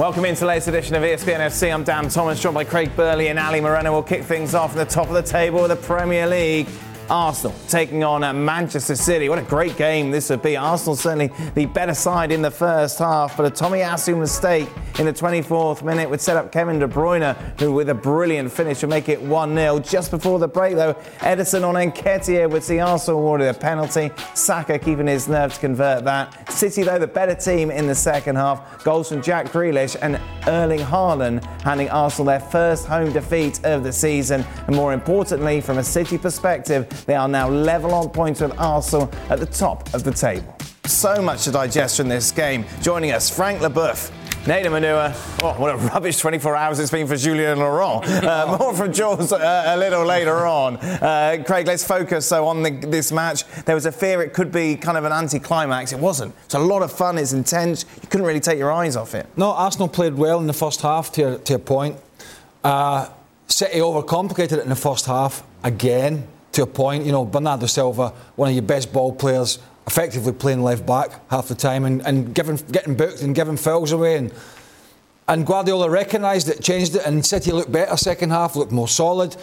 Welcome into the latest edition of ESPN FC. I'm Dan Thomas, joined by Craig Burley and Ali Moreno. We'll kick things off at the top of the table with the Premier League. Arsenal taking on uh, Manchester City. What a great game this would be. Arsenal certainly the better side in the first half, but a Tomiyasu mistake in the 24th minute would set up Kevin De Bruyne, who with a brilliant finish would make it 1-0. Just before the break, though, Ederson on Nketiah would see Arsenal awarded a penalty. Saka keeping his nerve to convert that. City, though, the better team in the second half. Goals from Jack Grealish and Erling Haaland, handing Arsenal their first home defeat of the season. And more importantly, from a City perspective, they are now level on points with Arsenal at the top of the table. So much to digest from this game. Joining us, Frank Leboeuf. Nathan Manua. Oh, what a rubbish 24 hours it's been for Julien Laurens. Uh, more from Jules uh, a little later on. Uh, Craig, let's focus so on the, this match. There was a fear it could be kind of an anti-climax. It wasn't. It's a lot of fun. It's intense. You couldn't really take your eyes off it. No, Arsenal played well in the first half to, to a point. Uh, City overcomplicated it in the first half again to a point. You know, Bernardo Silva, one of your best ball players, effectively playing left back half the time and, and giving, getting booked and giving fouls away. And, and Guardiola recognised it, changed it, and City looked better second half, looked more solid.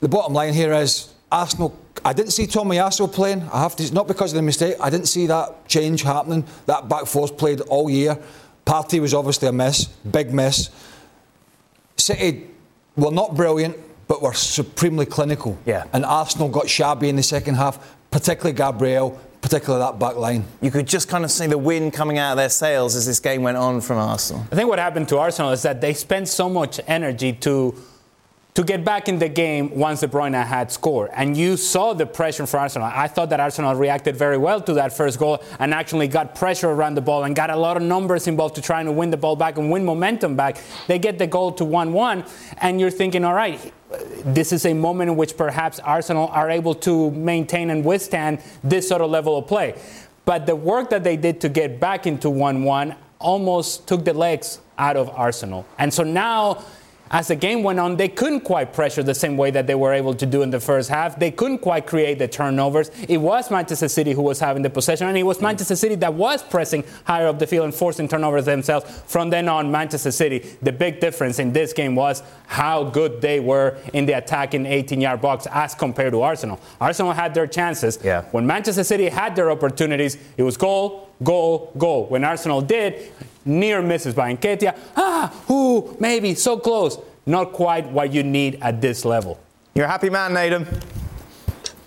The bottom line here is Arsenal. I didn't see Tommy Tomiyasu playing. I have to, not because of the mistake. I didn't see that change happening. That back four's played all year. Partey was obviously a miss, big miss. City were not brilliant, but were supremely clinical. Yeah. And Arsenal got shabby in the second half, particularly Gabriel, particularly that back line. You could just kind of see the wind coming out of their sails as this game went on from Arsenal. I think what happened to Arsenal is that they spent so much energy to to get back in the game once De Bruyne had scored. And you saw the pressure for Arsenal. I thought that Arsenal reacted very well to that first goal and actually got pressure around the ball and got a lot of numbers involved to trying to win the ball back and win momentum back. They get the goal to 1 1, and you're thinking, all right, this is a moment in which perhaps Arsenal are able to maintain and withstand this sort of level of play. But the work that they did to get back into 1 1 almost took the legs out of Arsenal. And so now as the game went on, they couldn't quite pressure the same way that they were able to do in the first half. They couldn't quite create the turnovers. It was Manchester City who was having the possession, and it was Manchester City that was pressing higher up the field and forcing turnovers themselves. From then on, Manchester City, the big difference in this game was how good they were in the attacking 18 yard box as compared to Arsenal. Arsenal had their chances. Yeah. When Manchester City had their opportunities, it was goal, goal, goal. When Arsenal did, near misses by Nketiah. Ah, ooh, maybe so close. Not quite what you need at this level. You're a happy man, Nathan.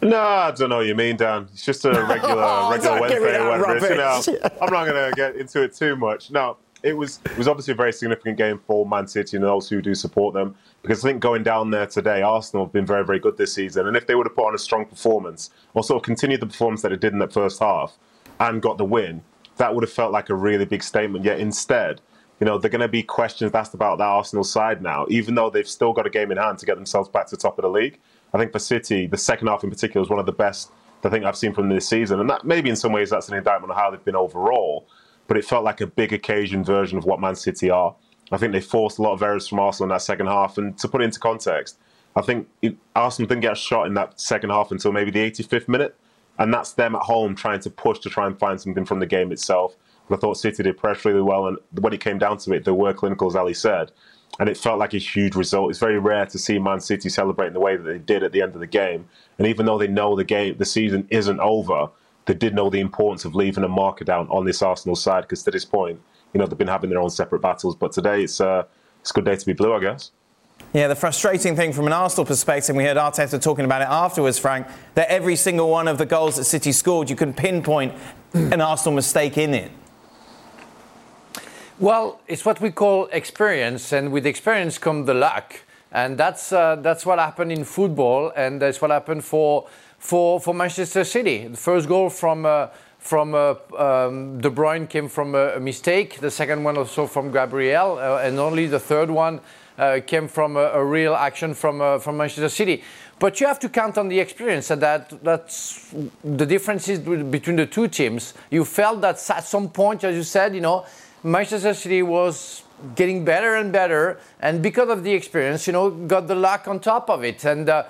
No, I don't know what you mean, Dan. It's just a regular, Oh, regular don't give me Wednesday. or whatever. You know, I'm not going to get into it too much. No, it was it was obviously a very significant game for Man City and those who do support them because I think going down there today, Arsenal have been very, very good this season. And if they would have put on a strong performance or sort of continued the performance that it did in that first half and got the win, that would have felt like a really big statement. Yet instead, you know, they're going to be questions asked about that Arsenal side now, even though they've still got a game in hand to get themselves back to the top of the league. I think for City, the second half in particular is one of the best I think I've seen from this season, and that maybe in some ways that's an indictment on how they've been overall. But it felt like a big occasion version of what Man City are. I think they forced a lot of errors from Arsenal in that second half, and to put it into context, I think it, Arsenal didn't get a shot in that second half until maybe the 85th minute, and that's them at home trying to push to try and find something from the game itself. But I thought City did press really well, and when it came down to it, they were clinical, as Ali said and it felt like a huge result. It's very rare to see Man City celebrating the way that they did at the end of the game. And even though they know the game, the season isn't over, they did know the importance of leaving a marker down on this Arsenal side because to this point, you know, they've been having their own separate battles. But today, it's uh, it's a good day to be blue, I guess. Yeah, the frustrating thing from an Arsenal perspective, we heard Arteta talking about it afterwards, Frank, that every single one of the goals that City scored, you can pinpoint an Arsenal mistake in it. Well, it's what we call experience, and with experience come the luck, and that's uh, that's what happened in football, and that's what happened for for for Manchester City. The first goal from uh, from uh, um, De Bruyne came from a, a, mistake. The second one also from Gabriel, uh, and only the third one uh, came from a, a, real action from uh, from Manchester City. But you have to count on the experience, and that that's the differences between the two teams. You felt that at some point, as you said, you know, Manchester City was getting better and better, and because of the experience, you know, got the luck on top of it, and. Uh,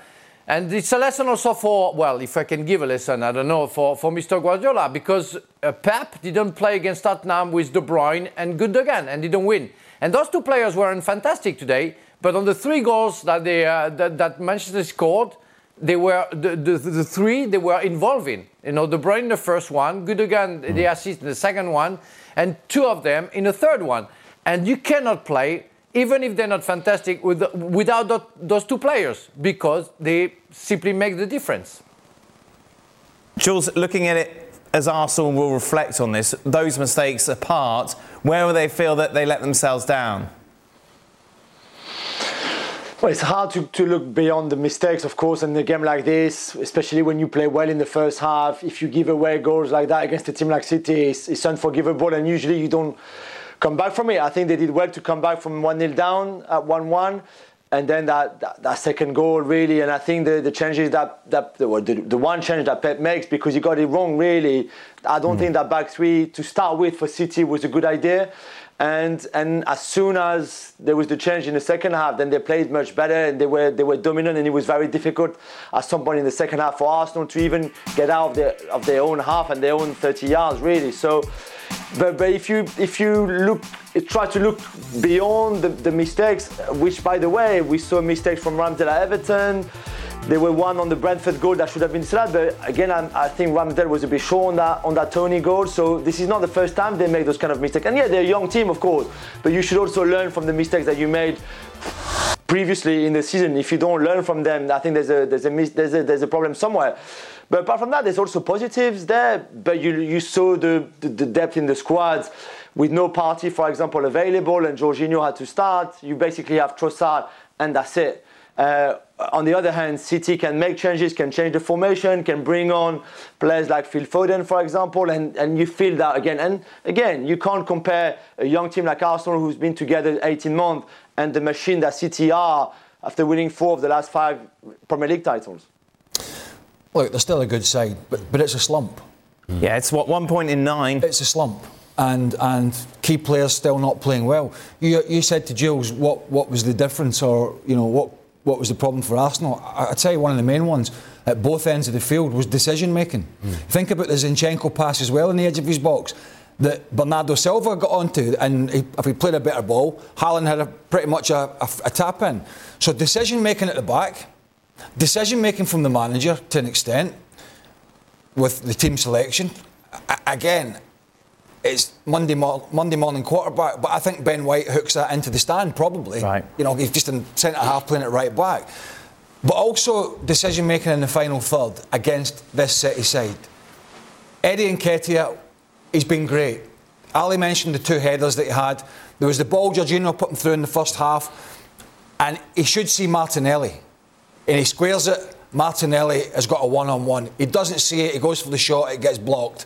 and it's a lesson also for, well, if I can give a lesson, I don't know, for, for Mr. Guardiola, because uh, Pep didn't play against Tottenham with De Bruyne and Gundogan and didn't win. And those two players weren't fantastic today, but on the three goals that, they, uh, that, that, Manchester scored, they were the, the, the, three they were involved in. You know, De Bruyne the first one, Gundogan mm. the assist in the second one, and two of them in the third one. And you cannot play even if they're not fantastic, with, without those two players, because they simply make the difference. Jules, looking at it as Arsenal will reflect on this, those mistakes apart, where will they feel that they let themselves down? Well, it's hard to, to look beyond the mistakes, of course, in a game like this, especially when you play well in the first half. If you give away goals like that against a team like City, it's, it's unforgivable, and usually you don't come back from it. I think they did well to come back from 1 0 down at 1 1. And then that, that, that, second goal, really, and I think the, the changes that, that the, the one change that Pep makes because he got it wrong, really. I don't mm. think that back three to start with for City was a good idea. And and as soon as there was the change in the second half, then they played much better and they were they were dominant and it was very difficult at some point in the second half for Arsenal to even get out of their of their own half and their own 30 yards really. So but, but if you if you look try to look beyond the, the mistakes, which by the way we saw mistakes from Ramsdale at Everton. There were one on the Brentford goal that should have been set, but again, I, I think Ramsdale was a bit short on that on that Toney goal. So this is not the first time they make those kind of mistakes. And yeah, they're a young team, of course, but you should also learn from the mistakes that you made previously in the season. If you don't learn from them, I think there's a there's a there's a, there's a problem somewhere. But apart from that, there's also positives there. But you you saw the, the, the depth in the squads with no Partey, for example, available, and Jorginho had to start. You basically have Trossard, and that's it. Uh, on the other hand, City can make changes, can change the formation, can bring on players like Phil Foden, for example, and, and you feel that again. And again, you can't compare a young team like Arsenal, who's been together 18 months, and the machine that City are after winning four of the last five Premier League titles. Look, they're still a good side, but, but it's a slump. Yeah, it's what, one point in nine? It's a slump. And, and key players still not playing well. You, you said to Jules what, what was the difference or you know what what was the problem for Arsenal? I'd say one of the main ones at both ends of the field was decision making. Mm. Think about the Zinchenko pass as well in the edge of his box that Bernardo Silva got onto, and he, if he played a better ball, Haaland had a, pretty much a, a, a tap in. So decision making at the back, decision making from the manager to an extent, with the team selection. again, it's Monday, mo- Monday morning quarterback, but I think Ben White hooks that into the stand probably. Right. You know, he's just in centre half playing it right back. But also decision making in the final third against this City side. Eddie Nketiah, he's been great. Ali mentioned the two headers that he had. There was the ball Jorginho put him through in the first half, and he should see Martinelli. And he squares it. Martinelli has got a one on one. He doesn't see it, he goes for the shot, it gets blocked.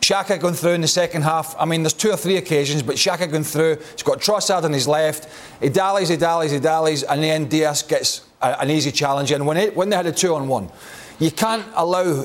Xhaka going through in the second half. I mean, there's two or three occasions, but Xhaka going through. He's got Trossard on his left. He dallies, he dallies, he dallies, and then Dias gets a, an easy challenge. And when, it, when they had a two on one, you can't allow.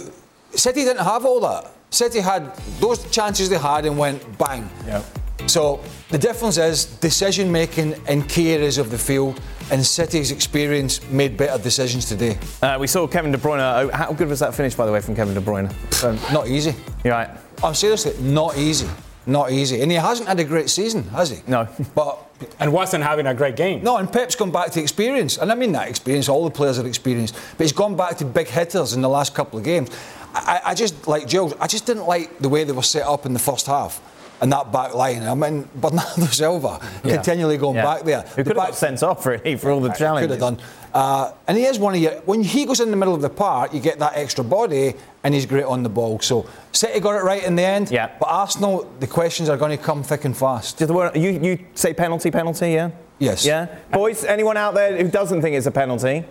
City didn't have all that. City had those chances they had and went bang. Yep. So the difference is decision making in key areas of the field and City's experience made better decisions today. Uh, we saw Kevin De Bruyne. Oh, how good was that finish, by the way, from Kevin De Bruyne? Um, not easy. You're right. I'm seriously not easy. Not easy. And he hasn't had a great season, has he? No. But and wasn't having a great game. No, and Pep's gone back to experience. And I mean that experience, all the players are experienced. But he's gone back to big hitters in the last couple of games. I, I just, like Joe, I just didn't like the way they were set up in the first half and that back line. I mean, Bernardo Silva yeah. continually going yeah. back there. Who could have sent off really for all the challenges. Could have done. Uh, and he is one of your. When he goes in the middle of the park, you get that extra body, and he's great on the ball. So City got it right in the end. Yeah. But Arsenal, the questions are going to come thick and fast. You you say penalty, penalty, yeah. Yes. Yeah. Boys, anyone out there who doesn't think it's a penalty?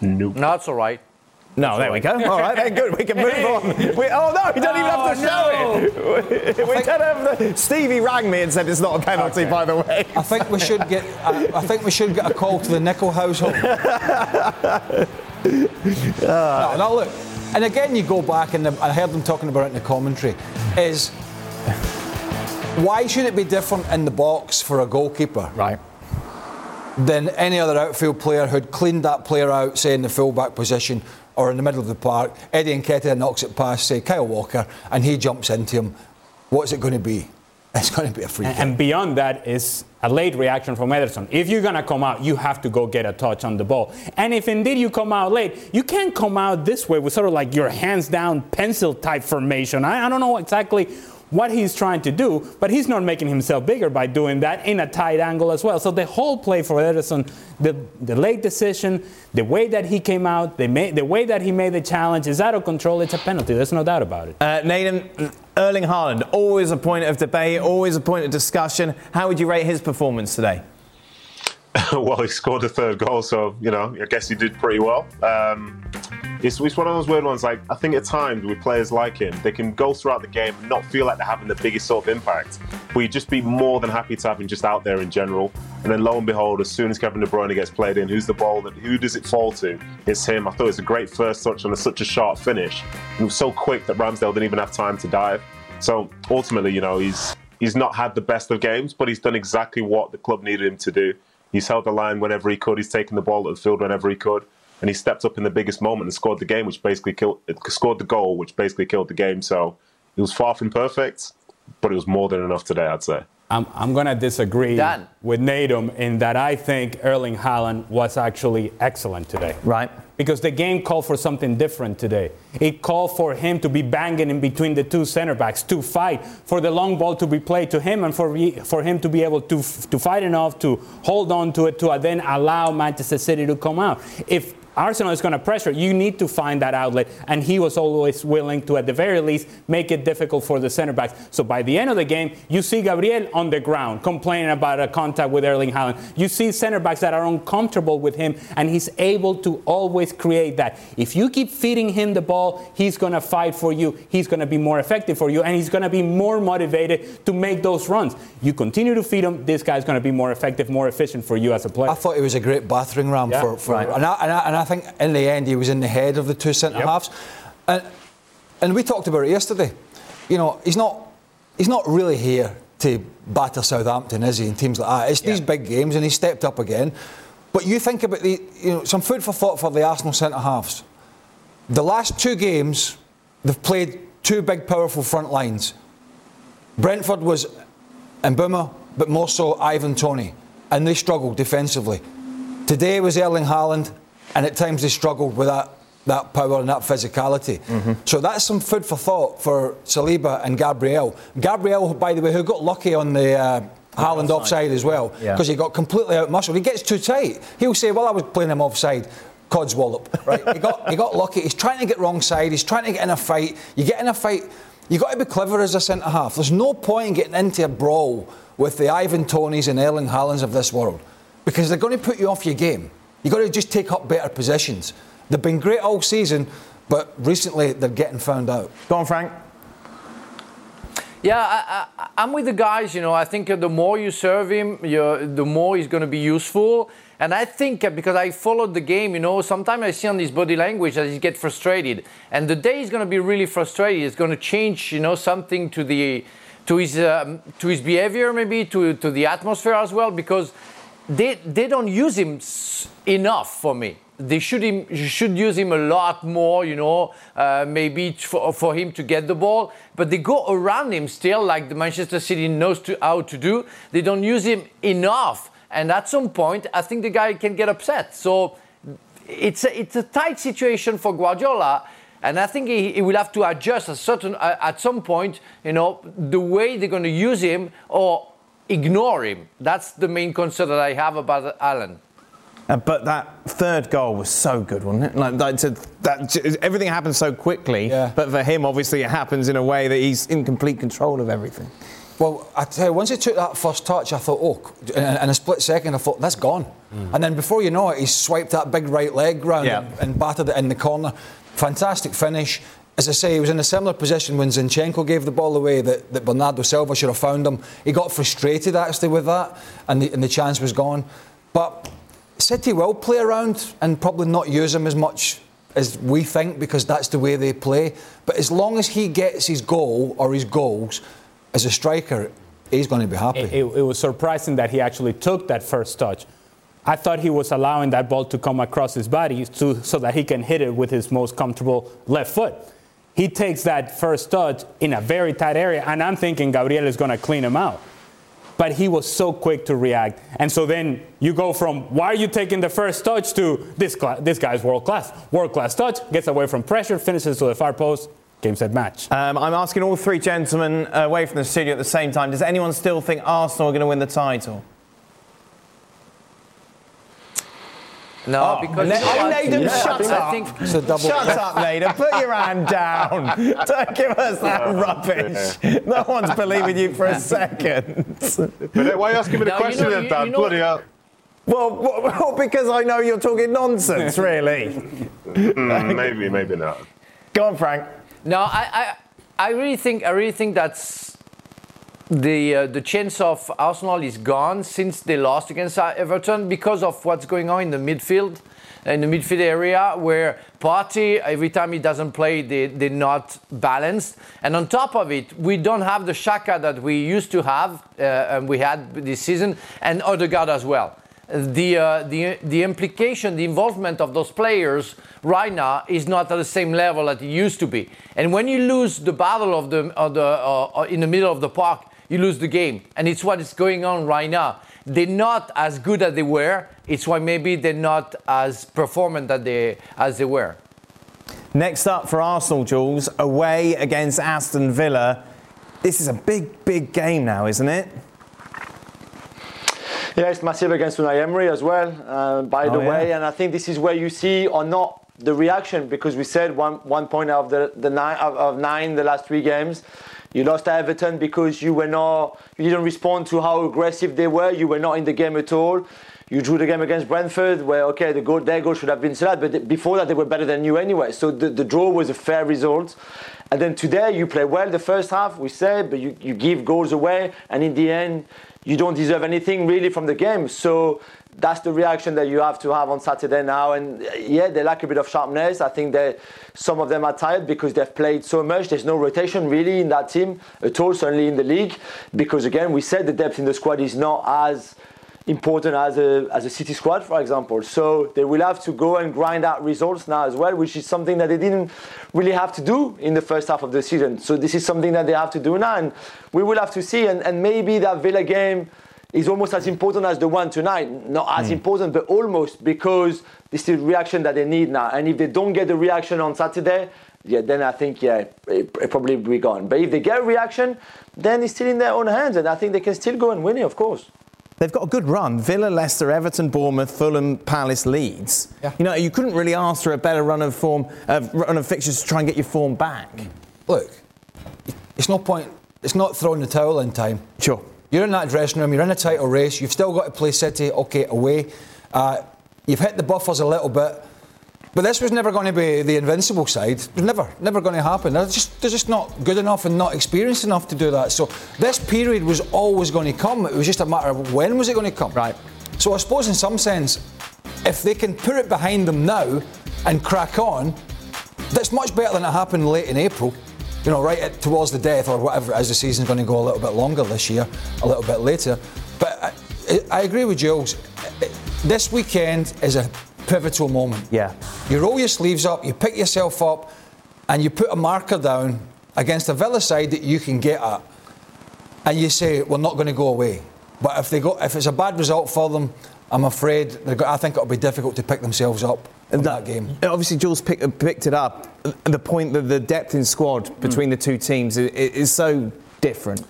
Nope. No, it's all right. No, there we go. All right, then good. We can move on. We, oh no, you don't even have to Oh, show it. We, we don't have the. Stevie rang me and said it's not a penalty, by the way. I think we should get. I, I think we should get a call to the Nicol household. no, no, look, and again, you go back and I heard them talking about it in the commentary. Is why should it be different in the box for a goalkeeper Right. than any other outfield player who'd cleaned that player out, say in the fullback position or in the middle of the park? Eddie and Nketiah knocks it past, say Kyle Walker, and he jumps into him. What's it going to be? It's going to be a free And, kick. and beyond that is a late reaction from Ederson. If you're gonna come out, you have to go get a touch on the ball. And if indeed you come out late, you can't come out this way with sort of like your hands down pencil type formation. I, I don't know exactly what he's trying to do, but he's not making himself bigger by doing that in a tight angle as well. So the whole play for Ederson, the, the late decision, the way that he came out, the, ma- the way that he made the challenge is out of control. It's a penalty. There's no doubt about it. Uh, Nathan, Erling Haaland, always a point of debate, always a point of discussion. How would you rate his performance today? well, he scored the third goal, so you know, I guess he did pretty well. Um, it's, it's one of those weird ones. Like I think at times with players like him, they can go throughout the game and not feel like they're having the biggest sort of impact. But you'd just be more than happy to have him just out there in general. And then lo and behold, as soon as Kevin De Bruyne gets played in, who's the ball that who does it fall to? It's him. I thought it was a great first touch and a, such a sharp finish. It was so quick that Ramsdale didn't even have time to dive. So ultimately, you know, he's he's not had the best of games, but he's done exactly what the club needed him to do. He's held the line whenever he could. He's taken the ball at the field whenever he could, and he stepped up in the biggest moment and scored the game, which basically killed, scored the goal, which basically killed the game. So it was far from perfect, but it was more than enough today, I'd say. I'm, I'm going to disagree Dan. with Natum in that I think Erling Haaland was actually excellent today. Right. Because the game called for something different today. It called for him to be banging in between the two center backs, to fight, for the long ball to be played to him, and for, for him to be able to, to fight enough to hold on to it, to then allow Manchester City to come out. If Arsenal is going to pressure, you need to find that outlet, and he was always willing to, at the very least, make it difficult for the center backs. So by the end of the game, you see Gabriel on the ground complaining about a contact with Erling Haaland. You see center backs that are uncomfortable with him, and he's able to always create that. If you keep feeding him the ball, he's going to fight for you. He's going to be more effective for you, and he's going to be more motivated to make those runs. You continue to feed him, this guy's going to be more effective, more efficient for you as a player. I thought it was a great battering ram Yeah, for, for right. and, I, and, I, and I think in the end he was in the head of the two centre Yep. halves, and and we talked about it yesterday. You know, he's not he's not really here to batter Southampton, is he? In teams like that, it's these big games, and he stepped up again. But you think about the you know some food for thought for the Arsenal centre halves. The last two games, they've played two big, powerful front lines. Brentford was Mbeumo, but more so Ivan Toney, and they struggled defensively. Today was Erling Haaland, and at times they struggled with that, that power and that physicality. So that's some food for thought for Saliba and Gabriel. Gabriel, by the way, who got lucky on the uh, Haaland offside as well, Yeah. because he got completely outmuscled. He gets too tight. He'll say, "Well, I was playing him offside." Cod's wallop, right? he got he got lucky. He's trying to get wrong side. He's trying to get in a fight. You get in a fight. You got to be clever as a centre half. There's no point in getting into a brawl with the Ivan Toneys and Erling Haalands of this world because they're going to put you off your game. You got to just take up better positions. They've been great all season, but recently they're getting found out. Go on, Frank. Yeah, I, I, I'm with the guys. You know, I think uh, the more you serve him, you the more he's going to be useful. And I think uh, because I followed the game, you know, sometimes I see on his body language that he gets frustrated. And the day he's going to be really frustrated, it's going to change, you know, something to the to his um, to his behavior, maybe to to the atmosphere as well, because they they don't use him enough for me. They should him should use him a lot more, you know, uh, maybe for, for him to get the ball. But they go around him still, like the Manchester City knows to, how to do. They don't use him enough, and at some point, I think the guy can get upset. So it's a, it's a tight situation for Guardiola. And I think he, he will have to adjust a certain, uh, at some point, you know, the way they're going to use him or ignore him. That's the main concern that I have about Haaland. Uh, but that third goal was so good, wasn't it? Like that, to, that everything happened so quickly. Yeah. But for him, obviously, it happens in a way that he's in complete control of everything. Well, I tell you, once he took that first touch, I thought, oh, in a, split second, I thought, that's gone. And then before you know it, he swiped that big right leg round Yeah. and, and battered it in the corner. Fantastic finish. As I say, he was in a similar position when Zinchenko gave the ball away that, that Bernardo Silva should have found him. He got frustrated actually with that, and the, and the chance was gone. But City will play around and probably not use him as much as we think because that's the way they play. But as long as he gets his goal or his goals as a striker, he's going to be happy. It, it- it was surprising that he actually took that first touch. I thought he was allowing that ball to come across his body to, so that he can hit it with his most comfortable left foot. He takes that first touch in a very tight area, and I'm thinking Gabriel is going to clean him out. But he was so quick to react. And so then you go from, why are you taking the first touch to this, cla- this guy's world class? World class touch, gets away from pressure, finishes to the far post, game set match. Um, I'm asking all three gentlemen away from the studio at the same time. Does anyone still think Arsenal are going to win the title? No, because Na- you know oh, what? Nathan, Yeah, I shut think- up. I think It's a double. Shut up, Nathan. Put your hand down. Don't give us that rubbish. No one's believing you for a second. But why are you asking me the Now, you question know- then, you- Dan? you know- Bloody hell. Well, well, well, because I know you're talking nonsense, really. Mm, maybe, maybe not. Go on, Frank. No, I, I, I really think, I really think that's the uh, the chance of Arsenal is gone since they lost against uh, Everton because of what's going on in the midfield, in the midfield area where Partey every time he doesn't play they they're not balanced, and on top of it we don't have the Xhaka that we used to have uh, and we had this season, and Odegaard as well the, uh, the, the implication, the involvement of those players right now is not at the same level that it used to be. And when you lose the battle of the, of the, uh, in the middle of the park, you lose the game. And it's what is going on right now. They're not as good as they were. It's why maybe they're not as performant that they, as they were. Next up for Arsenal, Jules, away against Aston Villa. This is a big, big game now, isn't it? Yeah, it's massive against Unai Emery as well, uh, by Oh, the yeah. way. And I think this is where you see or not the reaction because we said one, one point out of the, the nine of, of nine the last three games. You lost to Everton because you were not you didn't respond to how aggressive they were. You were not in the game at all. You drew the game against Brentford, where okay, the goal, their goal should have been sad, but before that they were better than you anyway. So the, the draw was a fair result. And then today you play well the first half, we said, but you, you give goals away, and in the end you don't deserve anything really from the game. So that's the reaction that you have to have on Saturday now. And uh, yeah, they lack a bit of sharpness. I think that some of them are tired because they've played so much. There's no rotation really in that team at all, certainly in the league. Because again, we said the depth in the squad is not as important as a, as a City squad, for example. So they will have to go and grind out results now as well, which is something that they didn't really have to do in the first half of the season. So this is something that they have to do now, and we will have to see. And, and maybe that Villa game is almost as important as the one tonight. Not as important, but almost because this is the reaction that they need now. And if they don't get the reaction on Saturday, yeah, then I think yeah, it, it probably will be gone. But if they get a reaction, then it's still in their own hands, and I think they can still go and win it, of course. They've got a good run. Villa, Leicester, Everton, Bournemouth, Fulham, Palace, Leeds. Yeah. You know, you couldn't really ask for a better run of form, uh, run of fixtures to try and get your form back. Look, it's no point. It's not throwing the towel in time. Sure. You're in that dressing room. You're in a title race. You've still got to play City. Okay, away. Uh, you've hit the buffers a little bit, but this was never going to be the invincible side. It was never, never going to happen. They're just, they're just not good enough and not experienced enough to do that. So this period was always going to come. It was just a matter of when was it going to come. Right. So I suppose in some sense, if they can put it behind them now and crack on, that's much better than it happened late in April. You know, right at, towards the death or whatever as the season's going to go a little bit longer this year, a little bit later. But I, I agree with Jules. This weekend is a pivotal moment. Yeah. You roll your sleeves up, you pick yourself up, and you put a marker down against a Villa side that you can get at, and you say we're not going to go away. But if they go, if it's a bad result for them, I'm afraid they're go- I think it'll be difficult to pick themselves up in that game. Obviously, Jules pick, uh, picked it up. The point that the depth in squad between the two teams is, is so different.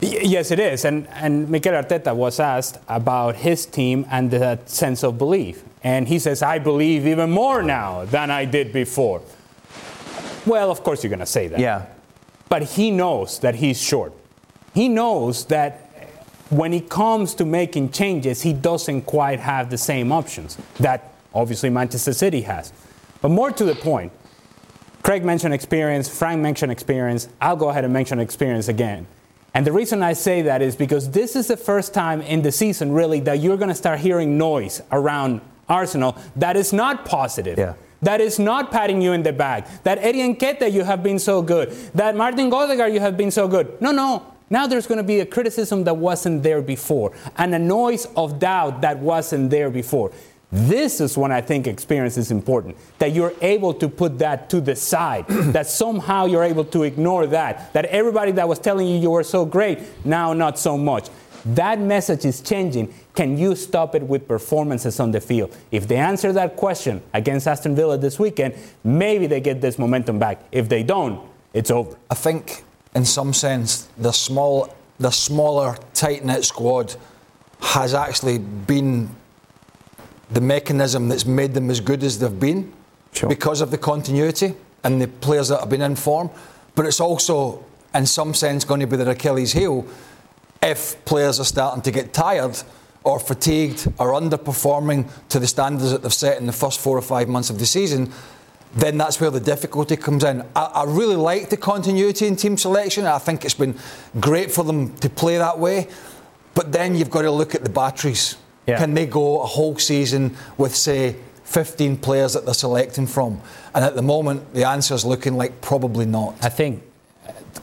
Y- Yes, it is. And, and Mikel Arteta was asked about his team and the sense of belief. And he says, I believe even more now than I did before. Well, of course, you're going to say that. Yeah. But he knows that he's short. he knows that when it comes to making changes, he doesn't quite have the same options that obviously Manchester City has. But more to the point, Craig mentioned experience, Frank mentioned experience. I'll go ahead and mention experience again. And the reason I say that is because this is the first time in the season, really, that you're going to start hearing noise around Arsenal that is not positive. Yeah. That is not patting you in the back. That Eddie Nketiah, you have been so good. That Martin Odegaard, you have been so good. No, no. Now there's going to be a criticism that wasn't there before, and a noise of doubt that wasn't there before. This is when I think experience is important. That you're able to put that to the side. that somehow you're able to ignore that. That everybody that was telling you you were so great, now not so much. That message is changing. Can you stop it with performances on the field? If they answer that question against Aston Villa this weekend, maybe they get this momentum back. If they don't, it's over. I think, in some sense, the small, the smaller, tight knit squad has actually been the mechanism that's made them as good as they've been Sure. because of the continuity and the players that have been in form. But it's also, in some sense, going to be their Achilles heel if players are starting to get tired or fatigued or underperforming to the standards that they've set in the first four or five months of the season. Then that's where the difficulty comes in. I, I really like the continuity in team selection. I think it's been great for them to play that way. But then you've got to look at the batteries. Yeah. Can they go a whole season with, say, 15 players that they're selecting from? And at the moment, the answer is looking like probably not. I think,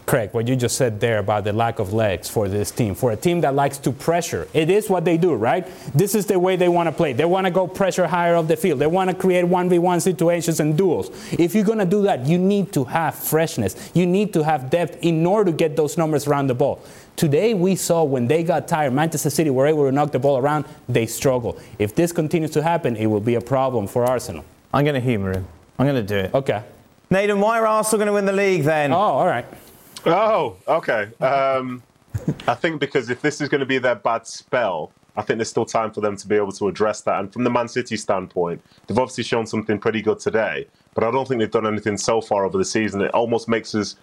Craig, what you just said there about the lack of legs for this team, for a team that likes to pressure, it is what they do, right? This is the way they want to play. They want to go pressure higher up the field. They want to create 1v1 situations and duels. If you're going to do that, you need to have freshness. You need to have depth in order to get those numbers around the ball. Today, we saw when they got tired, Manchester City were able to knock the ball around, they struggle. If this continues to happen, it will be a problem for Arsenal. I'm going to humour him. I'm going to do it. Okay. Nathan, why are Arsenal going to win the league then? Oh, all right. Oh, okay. Um, I think because if this is going to be their bad spell, I think there's still time for them to be able to address that. And from the Man City standpoint, they've obviously shown something pretty good today, but I don't think they've done anything so far over the season. It almost makes us,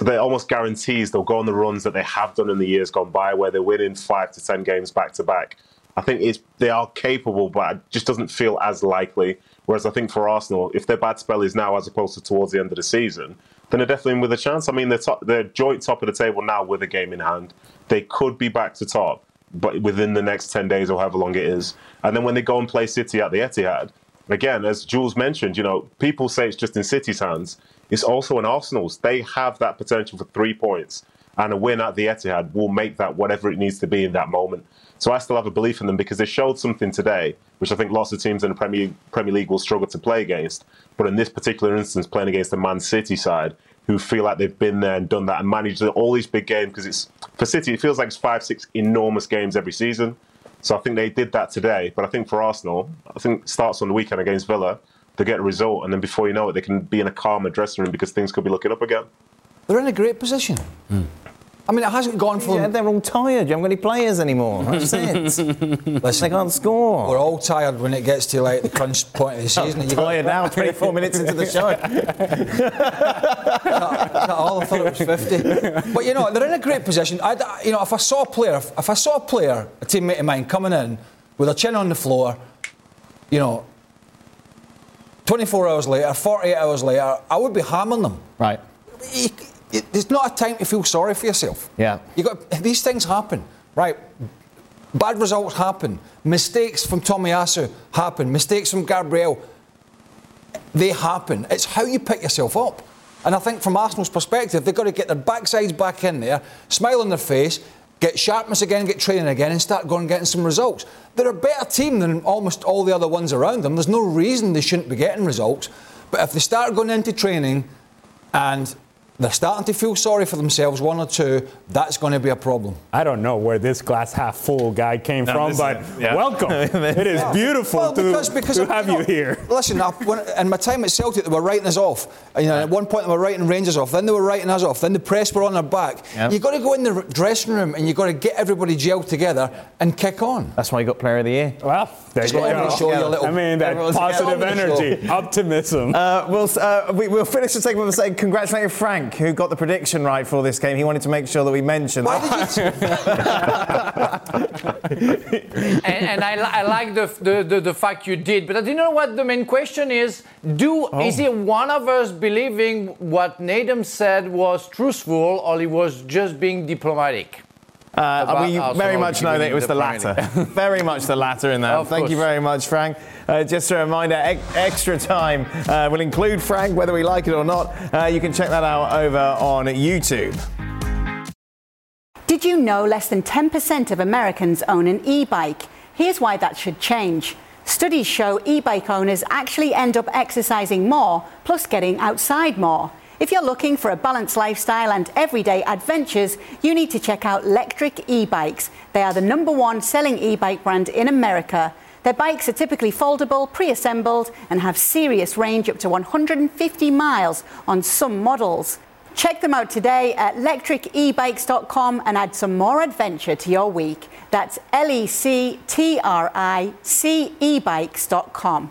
they almost guarantees they'll go on the runs that they have done in the years gone by, where they're winning five to ten games back to back. I think it's they are capable, but it just doesn't feel as likely. Whereas I think for Arsenal, if their bad spell is now as opposed to towards the end of the season, then they're definitely in with a chance. I mean, they're, top, they're joint top of the table now with a game in hand. They could be back to top, but within the next 10 days or however long it is. And then when they go and play City at the Etihad, again, as Jules mentioned, you know, people say it's just in City's hands. It's also in Arsenal's. They have that potential for three points, and a win at the Etihad will make that whatever it needs to be in that moment. So I still have a belief in them because they showed something today, which I think lots of teams in the Premier Premier League will struggle to play against. But in this particular instance, playing against the Man City side, who feel like they've been there and done that and managed all these big games, because it's for City, it feels like it's five, six enormous games every season. So I think they did that today. But I think for Arsenal, I think it starts on the weekend against Villa. They get a result, and then before you know it, they can be in a calmer dressing room because things could be looking up again. They're in a great position. Hmm. I mean, it hasn't gone for Yeah, they're all tired. You haven't got any players anymore. That's it. they can't score. We're all tired when it gets to like the crunch point of the season. Got- tired now, 24 minutes into the show. Not all, I thought it was 50. But you know, they're in a great position. I, you know, if I saw a player, if, if I saw a player, a teammate of mine, coming in with a chin on the floor, you know, 24 hours later, 48 hours later, I would be hammering them. Right. You, there's not a time to feel sorry for yourself. Yeah. You got these things happen, right? Bad results happen. Mistakes from Tommy Tomiyasu happen. Mistakes from Gabriel, they happen. It's how you pick yourself up. And I think from Arsenal's perspective, they've got to get their backsides back in there, smile on their face, get sharpness again, get training again, and start going and getting some results. They're a better team than almost all the other ones around them. There's no reason they shouldn't be getting results. But if they start going into training and they're starting to feel sorry for themselves, one or two, that's going to be a problem. I don't know where this glass half full guy came No, from, but is- yeah. welcome. it is beautiful Well, to, because, because to of- have know, you here. Listen, I, when, in my time at Celtic, they were writing us off. You know, at one point they were writing Rangers off, then they were writing us off, then the press were on their back. Yep. You've got to go in the dressing room and you've got to get everybody gelled together and kick on. That's why you got Player of the Year. Well, there you got go. everyone show you a little- I mean, that positive energy, optimism. Uh, we'll, uh, we, we'll finish the segment by saying congratulating Frank Frank, who got the prediction right for this game. He wanted to make sure that we mentioned and, and I, li- I like the, the, the, the fact you did, but I do know what the main question is. Do Oh. is it one of us believing what Nadam said was truthful, or he was just being diplomatic? Uh, we Arsenal very much know that it was the the latter. very much the latter in that. Of Thank you very much, Frank. Uh, just a reminder, ex- extra time uh, will include Frank, whether we like it or not. Uh, you can check that out over on YouTube. Did you know less than 10% of Americans own an e bike? Here's why that should change. Studies show e bike owners actually end up exercising more, plus getting outside more. If you're looking for a balanced lifestyle and everyday adventures, you need to check out Lectric e bikes. They are the number one selling e bike brand in America. Their bikes are typically foldable, pre assembled, and have serious range up to 150 miles on some models. Check them out today at lectricebikes.com and add some more adventure to your week. That's L E C T R I C ebikes.com.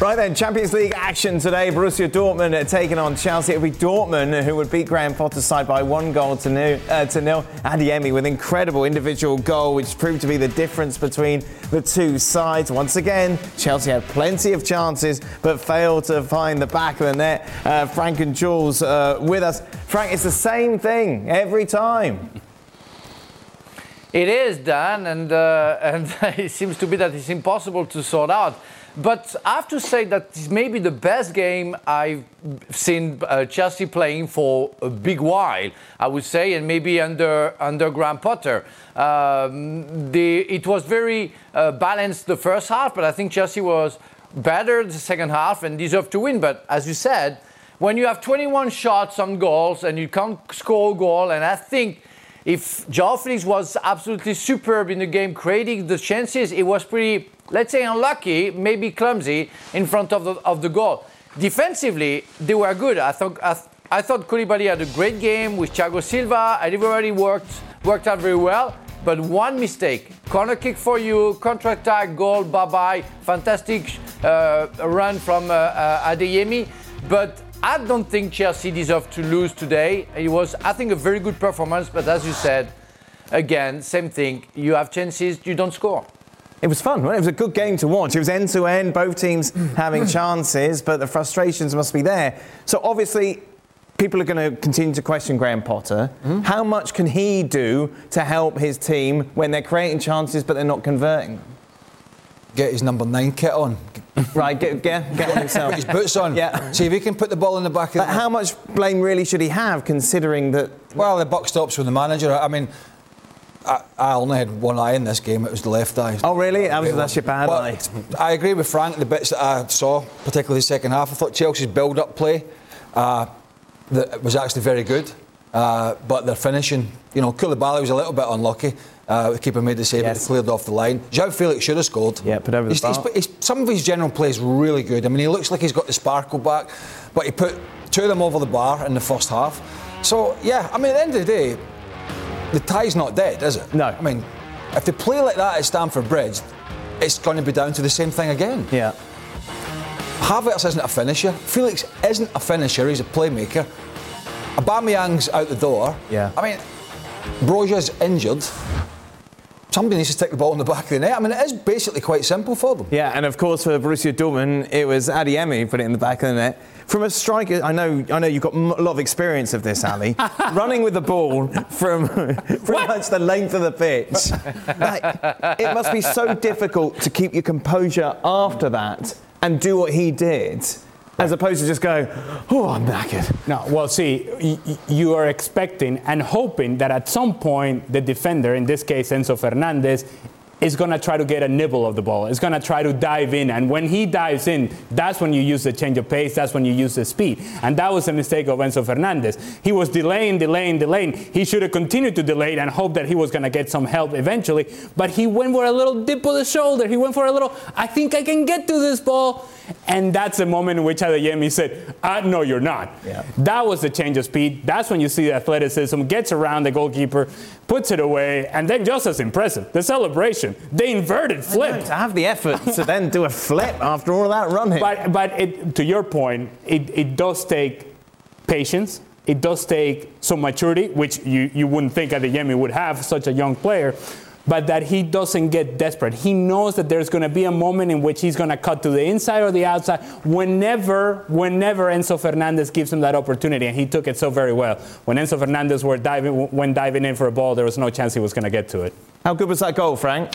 Right then, Champions League action today. Borussia Dortmund taking on Chelsea. It'll be Dortmund who would beat Graham Potter's side by one goal to nil. Uh, to nil. Adeyemi with incredible individual goal, which proved to be the difference between the two sides. Once again, Chelsea had plenty of chances, but failed to find the back of the net. Uh, Frank and Jules uh, with us. Frank, it's the same thing every time. It is Dan, and uh, and it seems to be that it's impossible to sort out. But I have to say that this may be the best game I've seen uh, Chelsea playing for a big while. I would say, and maybe under under Graham Potter. Um, the, it was very uh, balanced the first half, but I think Chelsea was better the second half and deserved to win. But as you said, when you have 21 shots on goals and you can't score a goal, and I think if Joao Felix was absolutely superb in the game, creating the chances, it was pretty, let's say, unlucky, maybe clumsy in front of the, of the goal. Defensively, they were good. I thought I, th- I thought Koulibaly had a great game with Thiago Silva, everybody worked worked out very well. But one mistake, corner kick for you, counter attack, goal, bye bye. Fantastic uh, run from uh, uh, Adeyemi, but I don't think Chelsea deserved to lose today. It was, I think, a very good performance, but as you said, again, same thing. You have chances, you don't score. It was fun, wasn't it? It was a good game to watch. It was end to end, both teams having chances, but the frustrations must be there. So obviously, people are going to continue to question Graham Potter. Hmm? How much can he do to help his team when they're creating chances but they're not converting? them? Get his number nine kit on. Right, get, get, get one himself. Put his boots on. Yeah. See if he can put the ball in the back of But the how much blame really should he have, considering that? Well, the buck stops with the manager. I mean, I, I only had one eye in this game. It was the left eye. Oh, really? That was, that's your bad But eye. I agree with Frank. The bits that I saw, particularly the second half, I thought Chelsea's build-up play uh, that was actually very good. Uh, but their finishing, you know, Koulibaly was a little bit unlucky. Uh, the keeper made the save, Yes. it cleared off the line. João Felix should have scored. Yeah, put over the He's- he's he's- some of his general play is really good. I mean, he looks like he's got the sparkle back, but he put two of them over the bar in the first half. So, yeah, I mean, at the end of the day, the tie's not dead, is it? No. I mean, if they play like that at Stamford Bridge, it's going to be down to the same thing again. Yeah. Havertz isn't a finisher. Felix isn't a finisher. He's a playmaker. Aubameyang's out the door. Yeah. I mean, Broja's injured. Somebody needs to stick the ball in the back of the net. I mean, it is basically quite simple for them. Yeah, and of course for Borussia Dortmund, it was Adeyemi who put it in the back of the net. From a striker, I know, I know you've got a lot of experience of this, Ali. Running with the ball from pretty much the length of the pitch. Like, it must be so difficult to keep your composure after that and do what he did. As opposed to just going, oh, I'm knackered. No, well, see, y- you are expecting and hoping that at some point the defender, in this case Enzo Fernandez, is going to try to get a nibble of the ball. Is going to try to dive in. And when he dives in, that's when you use the change of pace. That's when you use the speed. And that was a mistake of Enzo Fernandez. He was delaying, delaying, delaying. He should have continued to delay and hope that he was going to get some help eventually. But he went for a little dip of the shoulder. He went for a little, I think I can get to this ball. And that's the moment in which Adeyemi said, uh, no, you're not. Yeah. That was the change of speed. That's when you see the athleticism, gets around the goalkeeper, puts it away, and then just as impressive, the celebration. They inverted, flipped. To have the effort to then do a flip after all that running. But, but it, to your point, it, it does take patience. It does take some maturity, which you, you wouldn't think Adeyemi would have, such a young player. But that he doesn't get desperate. He knows that there's going to be a moment in which he's going to cut to the inside or the outside whenever, whenever Enzo Fernandez gives him that opportunity. And he took it so very well. When Enzo Fernandez were diving, when diving in for a ball, there was no chance he was going to get to it. How good was that goal, Frank?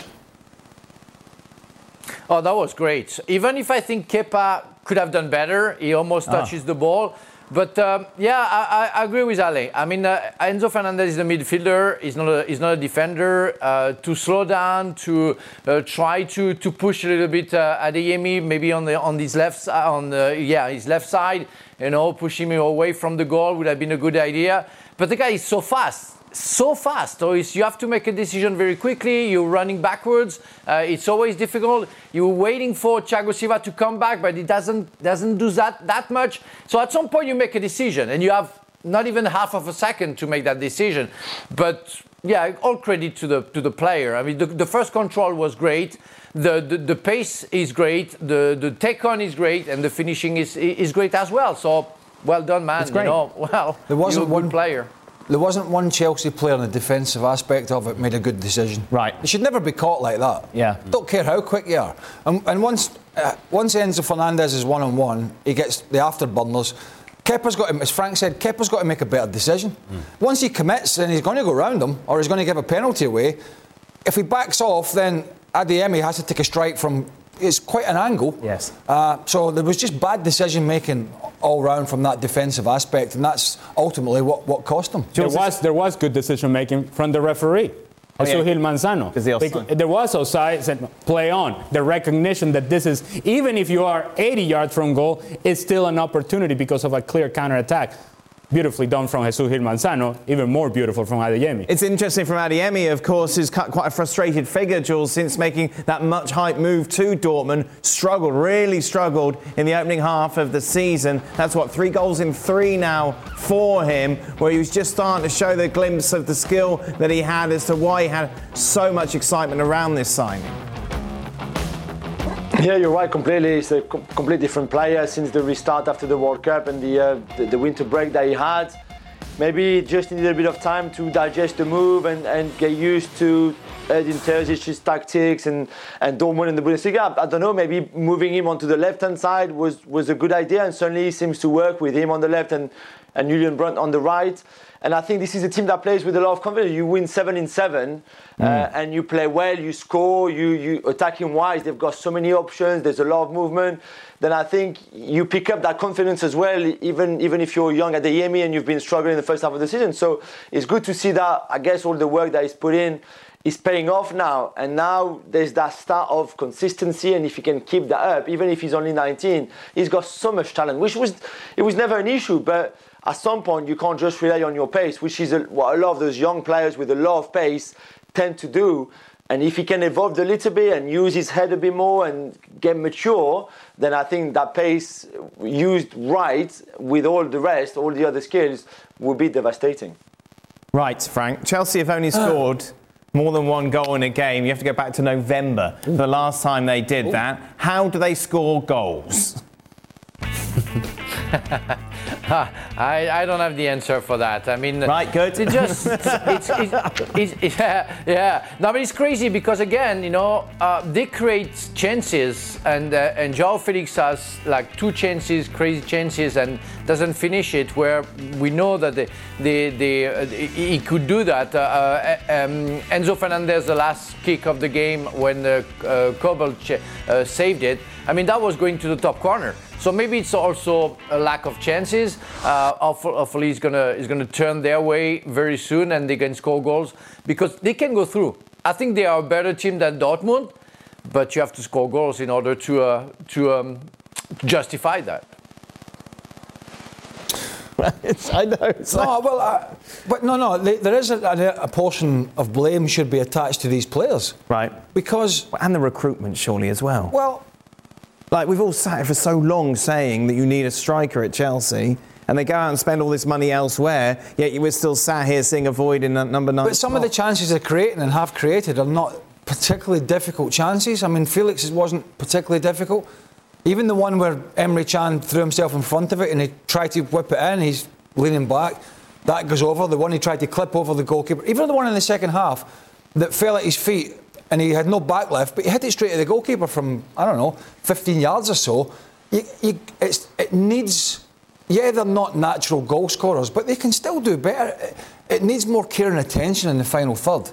Oh, that was great. Even if I think Kepa could have done better, he almost ah. touches the ball. But um, yeah, I, I, agree with Ale. I mean, uh, Enzo Fernandez is a midfielder. He's not a, he's not a defender. Uh, to slow down, to uh, try to, to push a little bit uh, Adeyemi, maybe on the on his left on the, yeah his left side, you know, pushing him away from the goal would have been a good idea. But the guy is so fast so fast. So it's, you have to make a decision very quickly. You're running backwards. Uh, it's always difficult. You're waiting for Thiago Silva to come back, but he doesn't doesn't do that that much. So at some point you make a decision, and you have not even half of a second to make that decision. But yeah, all credit to the to the player. I mean, the, the first control was great. The, the, the pace is great. The the take on is great, and the finishing is is great as well. So well done, man. It's great. You know, well, There wasn't you're a good one- player. There wasn't one Chelsea player in the defensive aspect of it made a good decision. Right. You should never be caught like that. Yeah. Don't care how quick you are. And, and once uh, once Enzo Fernandez is one on one, he gets the afterburners. Kepa's got to, as Frank said, Kepa's got to make a better decision. Once he commits, then he's going to go round him, or he's going to give a penalty away. If he backs off, then Adeyemi has to take a strike from. It's quite an angle. Yes. Uh, so there was just bad decision making all round from that defensive aspect, and that's ultimately what, what cost them. There was there was good decision making from the referee. Oh, yeah. Suhil Manzano. Is the offside? Bec- There was offside, said play on. The recognition that this is, even if you are 80 yards from goal, it's still an opportunity because of a clear counter attack. Beautifully done from Jesus Gil Manzano, even more beautiful from Adeyemi. It's interesting from Adeyemi, of course, cut quite a frustrated figure, Jules, since making that much hype move to Dortmund. Struggled, really struggled in the opening half of the season. That's what, three goals in three now for him, where he was just starting to show the glimpse of the skill that he had as to why he had so much excitement around this signing. Yeah, you're right completely. It's a completely different player since the restart after the World Cup and the, uh, the, the winter break that he had. Maybe just needed a bit of time to digest the move and, and get used to Edin Terzic's tactics and, and Dortmund in the Bundesliga. I don't know, maybe moving him onto the left-hand side was, was a good idea and certainly seems to work with him on the left and, and Julian Brandt on the right. And I think this is a team that plays with a lot of confidence. You win seven in seven, uh, and you play well. You score. You you attacking wise. They've got so many options. There's a lot of movement. Then I think you pick up that confidence as well. Even even if you're young Adeyemi and you've been struggling in the first half of the season. So it's good to see that. I guess all the work that he's put in is paying off now. And now there's that start of consistency. And if he can keep that up, even if he's only 19, he's got so much talent, which was it was never an issue, but at some point you can't just rely on your pace, which is a, what a lot of those young players with a lot of pace tend to do. And if he can evolve a little bit and use his head a bit more and get mature, then I think that pace used right with all the rest, all the other skills, would be devastating. Right, Frank. Chelsea have only ah. scored more than one goal in a game. You have to go back to November, the last time they did that. How do they score goals? I, I don't have the answer for that. I mean, Right, good. It just, it's, it's, it's, yeah, yeah. No, but it's crazy because again, you know, uh, they create chances, and uh, and Joao Felix has like two chances, crazy chances, and doesn't finish it. Where we know that the, the, the, uh, he could do that. Uh, uh, um, Enzo Fernandez, the last kick of the game when uh, uh, Kobel ch- uh, saved it. I mean, that was going to the top corner. So maybe it's also a lack of chances. Uh, hopefully, hopefully it's gonna is gonna turn their way very soon, and they can score goals because they can go through. I think they are a better team than Dortmund, but you have to score goals in order to uh, to um, justify that. It's- I know. It's like- No, well, uh, but no, no. There there is a, a, a portion of blame should be attached to these players right. because, And the recruitment, surely, as well. well, Like, we've all sat here for so long saying that you need a striker at Chelsea, and they go out and spend all this money elsewhere, yet we're still sat here seeing a void in that number nine. but some of the chances they're creating and have created are not particularly difficult chances. I mean, Felix's wasn't particularly difficult. Even the one where Emre Can threw himself in front of it and he tried to whip it in, he's leaning back. That goes over. The one he tried to clip over the goalkeeper. Even the one in the second half that fell at his feet and he had no back left, but he hit it straight at the goalkeeper from, I don't know, 15 yards or so. You, you, it needs, yeah, they're not natural goal scorers, but they can still do better. It, needs more care and attention in the final third.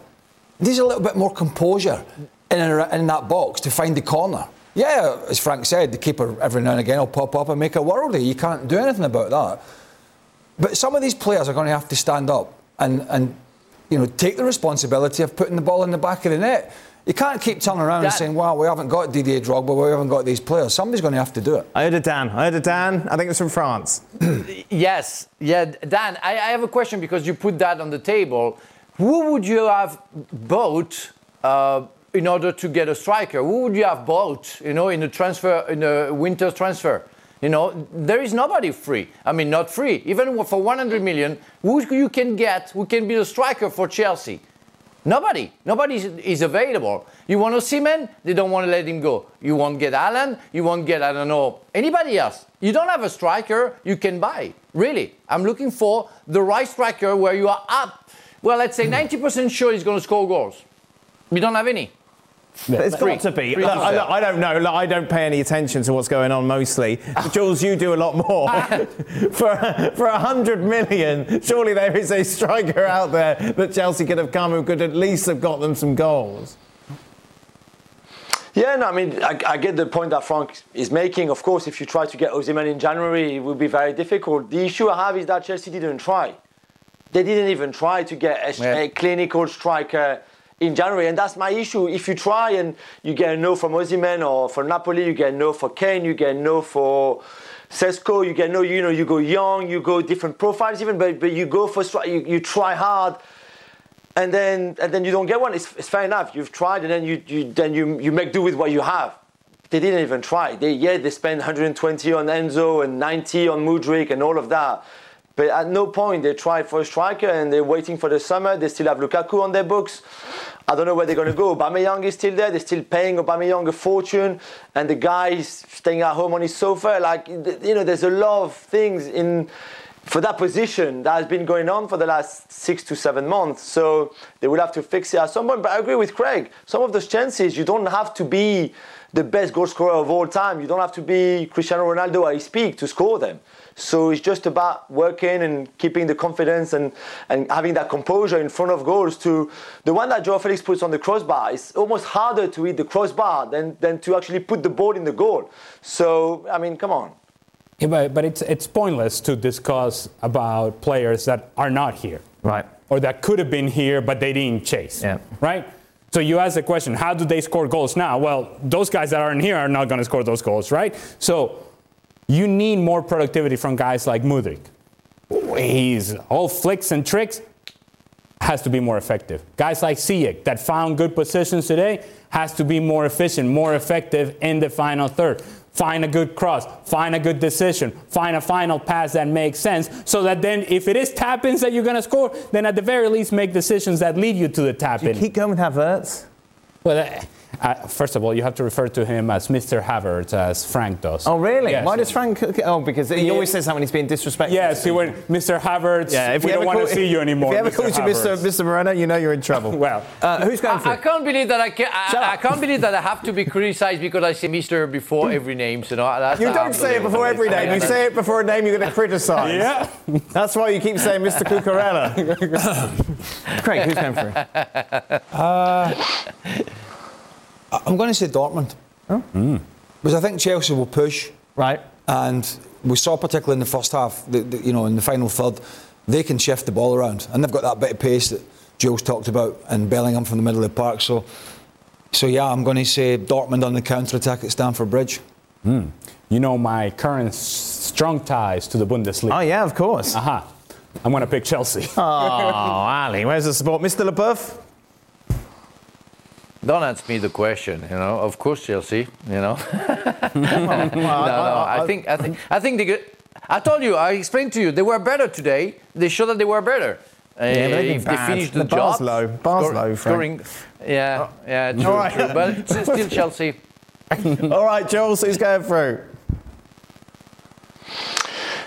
It needs a little bit more composure in, in that box to find the corner. Yeah, as Frank said, the keeper every now and again will pop up and make a worldie. You can't do anything about that. But some of these players are going to have to stand up and, and you know, take the responsibility of putting the ball in the back of the net. You can't keep turning around and saying, well, we haven't got Didier Drogba, we haven't got these players. Somebody's going to have to do it. I heard a Dan. I heard a Dan. I think it's from France. Yes, yeah, Dan. I, I have a question because you put that on the table. Who would you have bought uh, in order to get a striker? Who would you have bought? You know, in a transfer, in a winter transfer. You know, there is nobody free. I mean, not free. Even for 100 million, who you can get, who can be a striker for Chelsea? Nobody. Nobody is, available. You want Osimhen? They don't want to let him go. You won't get Haaland. You won't get, I don't know, anybody else. You don't have a striker you can buy. Really. I'm looking for the right striker where you are up. Well, let's say 90% sure he's going to score goals. We don't have any. It's Free. got to be. Look, I, look, I don't know. Look, I don't pay any attention to what's going on mostly. Jules, you do a lot more. for for a hundred million, surely there is a striker out there that Chelsea could have come who could at least have got them some goals. Yeah, no, I mean, I, I get the point that Frank is making. Of course, if you try to get Osimhen in January, it will be very difficult. The issue I have is that Chelsea didn't try. They didn't even try to get a, Yeah. a clinical striker in January, and that's my issue. If you try and you get a no from Osimhen or for Napoli, you get a no for Kane, you get a no for Sesko, you get a no, you know, you go young, you go different profiles even, but, but you go for you, you try hard and then and then you don't get one. It's, it's fair enough. You've tried, and then you, you then you you make do with what you have. They didn't even try. They yeah they spent 120 on Enzo and 90 on Mudryk and all of that. But at no point they tried for a striker, and they're waiting for the summer. They still have Lukaku on their books. I don't know where they're going to go. Aubameyang is still there. They're still paying Aubameyang a fortune, and the guy is staying at home on his sofa. Like you know, there's a lot of things in for that position that has been going on for the last six to seven months. So they will have to fix it at some point. But I agree with Craig. Some of those chances, you don't have to be the best goal scorer of all time. You don't have to be Cristiano Ronaldo at his peak to score them. So it's just about working and keeping the confidence and, and having that composure in front of goals to the one that Joao Felix puts on the crossbar. It's almost harder to hit the crossbar than, than to actually put the ball in the goal. So, I mean, come on. Yeah, but, but it's, it's pointless to discuss about players that are not here. Right. Or that could have been here, but they didn't chase. Yeah. Right? So you ask the question, how do they score goals now? Well, those guys that aren't here are not going to score those goals, right? So you need more productivity from guys like Mudryk. He's all flicks and tricks, has to be more effective. Guys like Ziyech that found good positions today has to be more efficient, more effective in the final third. Find a good cross, find a good decision, find a final pass that makes sense so that then if it is tap-ins that you're going to score, then at the very least make decisions that lead you to the tap-in. keep going with Havertz? Well, uh, uh, first of all, you have to refer to him as Mr. Havertz, as Frank does. Oh, really? Yes. Why does Frank? Oh, because he always says that when he's being disrespectul. Yes, he went, Mr. Havertz, Yeah, if we don't ever want to see you anymore. If he ever Mr. calls you Mr. Mr. Moreno, you know you're in trouble. Well, uh, who's going for I, I it? can't believe that I can. Shut I, I up. can't believe that I have to be criticized because I say Mister before every name. You know, that's You don't say it before every name. You say it before a name you're going to criticise. Yeah. That's why you keep saying Mr. Cucurella. Craig, who's going for it? I'm going to say Dortmund. Oh. Hmm. Because I think Chelsea will push. Right. And we saw, particularly in the first half, the, the, you know, in the final third, they can shift the ball around. And they've got that bit of pace that Jules talked about and Bellingham from the middle of the park. So, so yeah, I'm going to say Dortmund on the counter attack at Stamford Bridge. Hmm. you know my current strong ties to the Bundesliga. Oh, yeah, of course. Aha. I'm going to pick Chelsea. Oh, Ali, where's the support? Mr. Leboeuf? Don't ask me the question. You know, of course Chelsea. You know. no, no. I think. I think. I think they. Could, I told you. I explained to you. They were better today. They showed that they were better. Uh, Yeah, but they've if they finished the, The bar's job, low. Bar's low, Frank. scoring. Yeah, yeah, true, All right. true. But it's still Chelsea. All right, Jules, who's going through?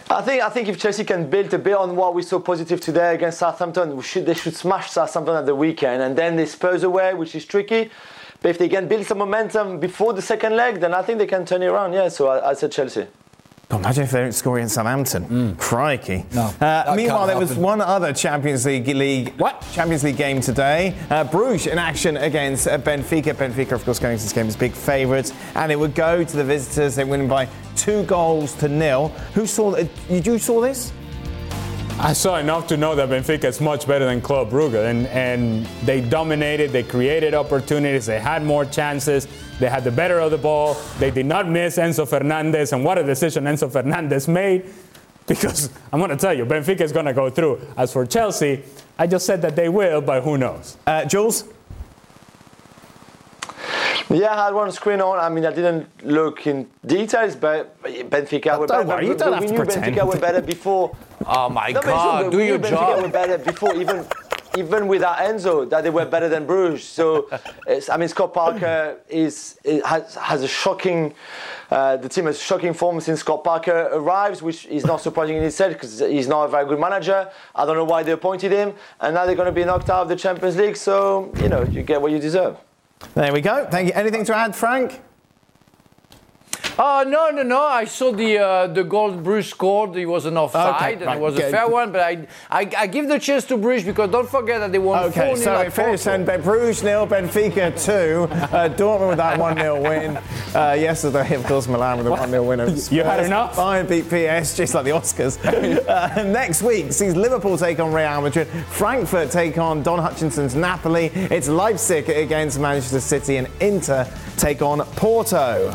I think I think if Chelsea can build a bit on what we saw positive today against Southampton, should, they should smash Southampton at the weekend, and then they Spurs away, which is tricky. But if they can build some momentum before the second leg, then I think they can turn it around. Yeah, so I, I said Chelsea. Imagine if they don't score in Southampton. Crikey. No, Uh, meanwhile, there was one other Champions League league What? Champions League game today. Uh, Bruges in action against uh, Benfica. Benfica, of course, going into this game as big favourites, and it would go to the visitors. They win by two goals to nil. Who saw? Uh, did you saw this? I saw enough to know that Benfica is much better than Club Brugge, and, and they dominated. They created opportunities. They had more chances. They had the better of the ball. They did not miss Enzo Fernandez, and what a decision Enzo Fernandez made. Because I'm going to tell you, Benfica is going to go through. As for Chelsea, I just said that they will, but who knows? Uh, Jules. Yeah, I had one screen on. I mean, I didn't look in details, but Benfica were don't better. worry, you don't But have we to knew pretend. Benfica were better before. Oh my No, but it's God! Do we knew your Benfica were job. better before, even even without Enzo, that they were better than Bruges. So, it's, I mean, Scott Parker is, is has, has a shocking. Uh, the team has shocking form since Scott Parker arrives, which is not surprising in itself because he's not a very good manager. I don't know why they appointed him, and now they're going to be knocked out of the Champions League. So, you know, you get what you deserve. There we go. Thank you. Anything to add, Frank? Oh no no no! I saw the uh, the goal Bruges scored. It was an offside Okay, and right, it was good. a fair one. But I, I I give the chance to Bruce because don't forget that they won Okay, 4 so it finished and Bruges nil, Benfica two. Uh, Dortmund with that 1 0 win. Uh, yesterday, of course, Milan with a 1 0 win. You had enough? Bayern beat PS, just like the Oscars. uh, next week sees Liverpool take on Real Madrid, Frankfurt take on Don Hutchinson's Napoli. It's Leipzig against Manchester City, and Inter take on Porto.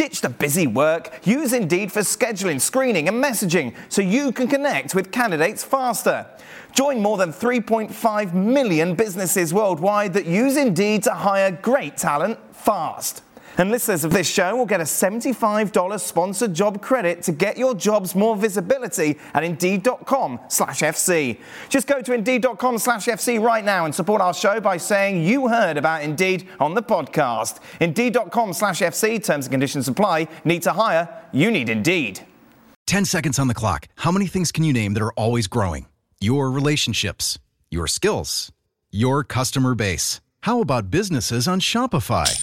Ditch the busy work. Use Indeed for scheduling, screening, and messaging so you can connect with candidates faster. Join more than 3.5 million businesses worldwide that use Indeed to hire great talent fast. And listeners of this show will get a $75 sponsored job credit to get your jobs more visibility at Indeed.com slash FC. Just go to Indeed.com slash FC right now and support our show by saying you heard about Indeed on the podcast. Indeed.com slash FC, terms and conditions apply. Need to hire? You need Indeed. 10 seconds on the clock. How many things can you name that are always growing? Your relationships, your skills, your customer base. How about businesses on Shopify?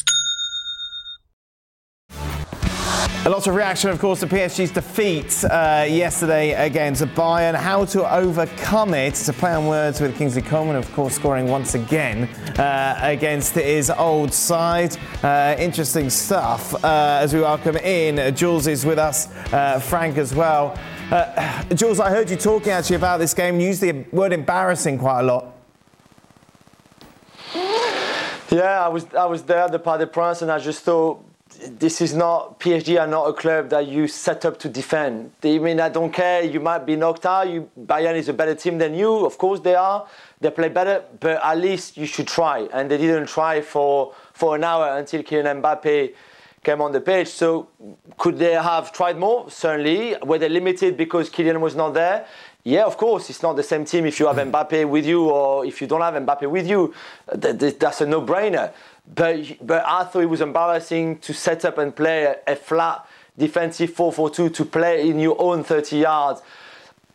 A lot of reaction, of course, to PSG's defeat uh, yesterday against Bayern. How to overcome it? To play on words with Kingsley Coman, of course, scoring once again uh, against his old side. Uh, interesting stuff. Uh, as we welcome in, Jules is with us, uh, Frank as well. Uh, Jules, I heard you talking actually about this game. You used the word embarrassing quite a lot. Yeah, I was I was there at the Parc des Princes, and I just thought this is not PSG are not a club that you set up to defend. I mean, I don't care. You might be knocked out. You, Bayern is a better team than you. Of course they are. They play better, but at least you should try. And they didn't try for for an hour until Kylian Mbappe came on the pitch. So could they have tried more? Certainly. Were they limited because Kylian was not there? Yeah, of course, it's not the same team if you have Mbappe with you or if you don't have Mbappe with you. That's a no-brainer. But, but I thought it was embarrassing to set up and play a, a flat defensive 4-4-2 to play in your own 30 yards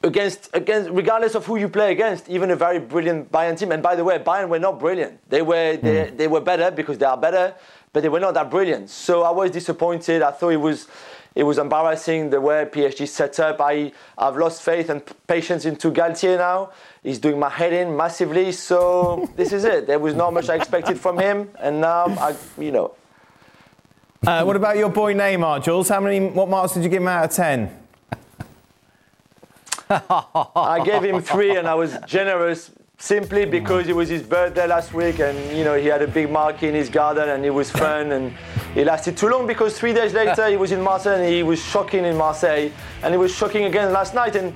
against against regardless of who you play against, even a very brilliant Bayern team. And by the way, Bayern were not brilliant. They were they, mm. they were better because they are better, but they were not that brilliant. So I was disappointed. I thought it was it was embarrassing the way PSG set up. I I've lost faith and patience into Galtier now. He's doing my head in massively. So this is it. There was not much I expected from him, and now I, you know. Uh, what about your boy Neymar, Jules? How many? What marks did you give him out of ten? I gave him three, and I was generous simply because it was his birthday last week, and you know he had a big marquee in his garden, and it was fun, and it lasted too long because three days later he was in Marseille, and he was shocking in Marseille, and he was shocking again last night, and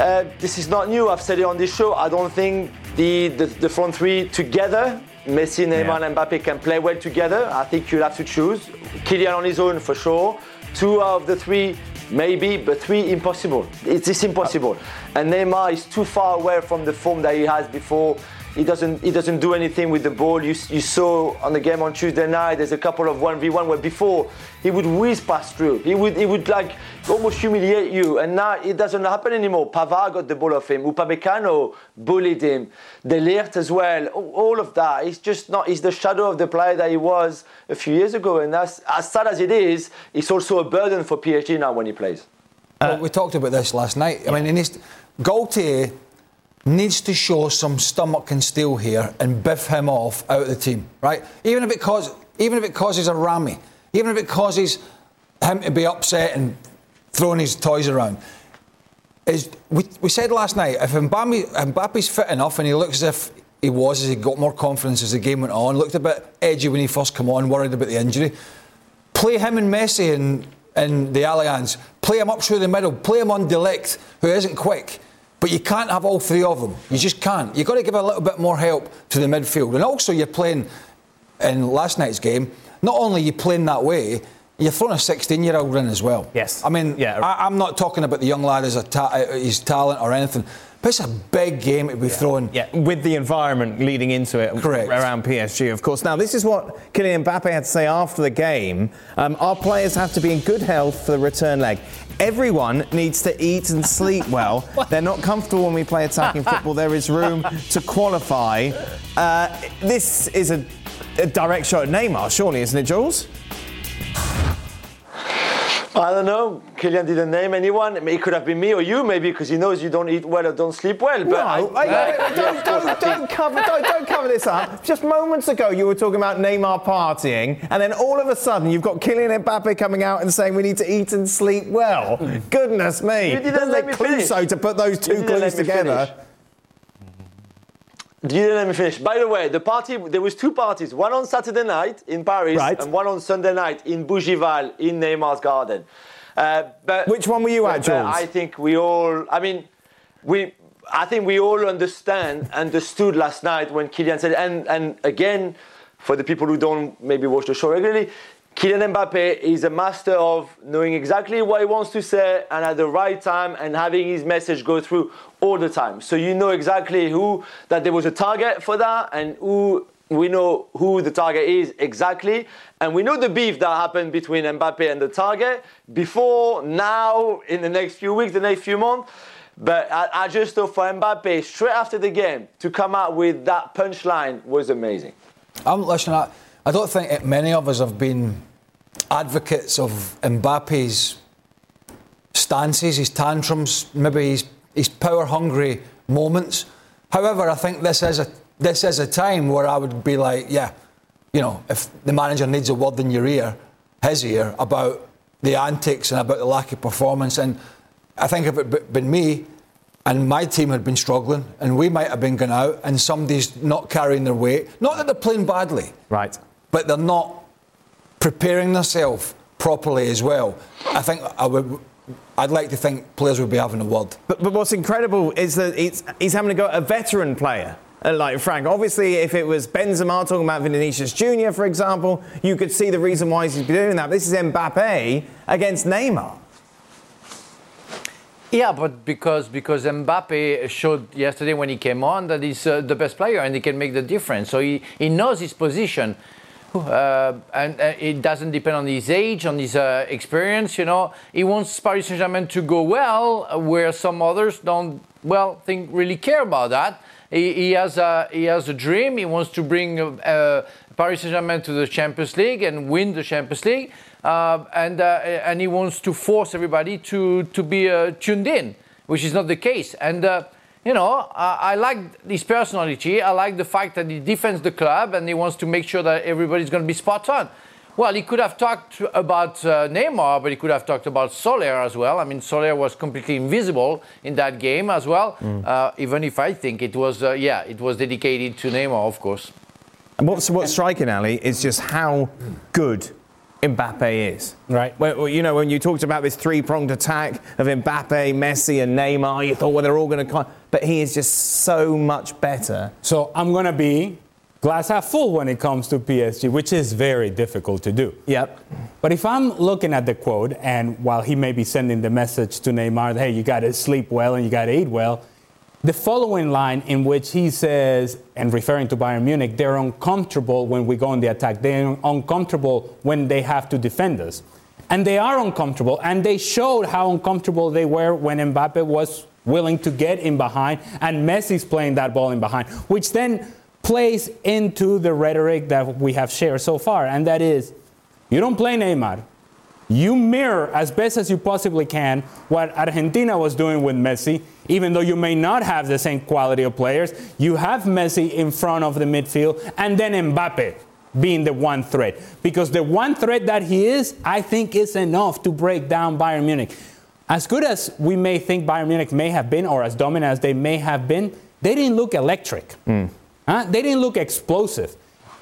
uh, this is not new. I've said it on this show. I don't think the, the, the front three together, Messi, Neymar, yeah. and Mbappe, can play well together. I think you'll have to choose. Kylian on his own for sure. Two out of the three, maybe, but three, impossible. It's, it's impossible. And Neymar is too far away from the form that he has before he doesn't he doesn't do anything with the ball. You, you saw on the game on Tuesday night. There's a couple of one v one where before he would whiz past through. He would he would like almost humiliate you, and now it doesn't happen anymore. Pavard got the ball off him. Upamecano bullied him. De Ligt as well. All of that. He's just not. He's the shadow of the player that he was a few years ago, and that's as sad as it is. It's also a burden for PSG now when he plays. Well, we talked about this last night. I mean, in his, Galtier needs to show some stomach and steel here and biff him off out of the team, right? Even if it causes, even if it causes a rammy, even if it causes him to be upset and throwing his toys around. Is we, we said last night if Mbappe, Mbappe's fit enough and he looks as if he was as he got more confidence as the game went on, looked a bit edgy when he first came on, worried about the injury. Play him and Messi in, in the Allianz. Play him up through the middle. Play him on De Ligt, who isn't quick. But you can't have all three of them. You just can't. You've got to give a little bit more help to the midfield. And also, you're playing in last night's game, not only are you playing that way, you're throwing a 16 year old in as well. Yes. I mean, yeah. I, am not talking about the young lad as a ta- his talent or anything. But it's a big game to be yeah. throwing. Yeah, with the environment leading into it Correct. around PSG, of course. Now, this is what Kylian Mbappe had to say after the game. Um, our players have to be in good health for the return leg. Everyone needs to eat and sleep well. They're not comfortable when we play attacking football. There is room to qualify. Uh, this is a, a direct shot at Neymar, surely, isn't it, Jules? I don't know. Kylian didn't name anyone. It could have been me or you, maybe, because he knows you don't eat well or don't sleep well. But no, I, don't, don't, don't, cover, don't, don't cover this up. Just moments ago, you were talking about Neymar partying, and then all of a sudden, you've got Kylian Mbappe coming out and saying we need to eat and sleep well. Goodness me! You didn't let me Clouseau to put those two clues together. Finish. You didn't let me finish. By the way, the party there was two parties. One on Saturday night in Paris, right. and one on Sunday night in Bougival in Neymar's garden. Uh, but which one were you at? I think we all. I mean, we. I think we all understand, understood last night when Kylian said, and and again, for the people who don't maybe watch the show regularly, Kylian Mbappe is a master of knowing exactly what he wants to say and at the right time and having his message go through all the time. So you know exactly who that there was a target for that and who we know who the target is exactly and we know the beef that happened between Mbappe and the target before, now, in the next few weeks, the next few months. But I, I just thought for Mbappe, straight after the game, to come out with that punchline was amazing. I'm listening. Don't think many of us have been advocates of Mbappe's stances, his tantrums, maybe his, his power hungry moments. However, I think this is a this is a time where I would be like, yeah, you know, if the manager needs a word in your ear, his ear about the antics and about the lack of performance, and I think if it had been me and my team had been struggling and we might have been going out and somebody's not carrying their weight, not that they're playing badly, right, but they're not preparing themselves properly as well. I think I would. I'd like to think players would be having a word. But, but what's incredible is that he's having to go at a veteran player uh, like Frank. Obviously, if it was Benzema talking about Vinicius Junior, for example, you could see the reason why he's doing that. This is Mbappe against Neymar. Yeah, but because because Mbappe showed yesterday when he came on that he's uh, the best player and he can make the difference. So he, he knows his position. Uh, and uh, it doesn't depend on his age, on his uh, experience. You know, he wants Paris Saint-Germain to go well, where some others don't, well, think really care about that. He, he has a he has a dream. He wants to bring uh, Paris Saint-Germain to the Champions League and win the Champions League, uh, and uh, and he wants to force everybody to to be tuned in, which is not the case. And you know, I, I, like his personality. I like the fact that he defends the club and he wants to make sure that everybody's going to be spot on. Well, he could have talked about uh, Neymar, but he could have talked about Soler as well. I mean, Soler was completely invisible in that game as well. Mm. Uh, even if I think it was, uh, yeah, it was dedicated to Neymar, of course. And what's what's striking, Ali, is just how good Mbappe is. Right. Well, you know, when you talked about this three-pronged attack of Mbappe, Messi, and Neymar, you thought, well, they're all going to. come. But he is just so much better. So I'm going to be glass half full when it comes to PSG, which is very difficult to do. Yep. But if I'm looking at the quote, and while he may be sending the message to Neymar, hey, you got to sleep well and you got to eat well the following line in which he says, and referring to Bayern Munich, they're uncomfortable when we go on the attack. They're uncomfortable when they have to defend us. And they are uncomfortable, and they showed how uncomfortable they were when Mbappe was willing to get in behind, and Messi's playing that ball in behind, which then plays into the rhetoric that we have shared so far, and that is you don't play Neymar, you mirror as best as you possibly can what Argentina was doing with Messi, even though you may not have the same quality of players. You have Messi in front of the midfield, and then Mbappe being the one threat. Because the one threat that he is, I think, is enough to break down Bayern Munich. As good as we may think Bayern Munich may have been, or as dominant as they may have been, they didn't look electric. Mm. Huh? They didn't look explosive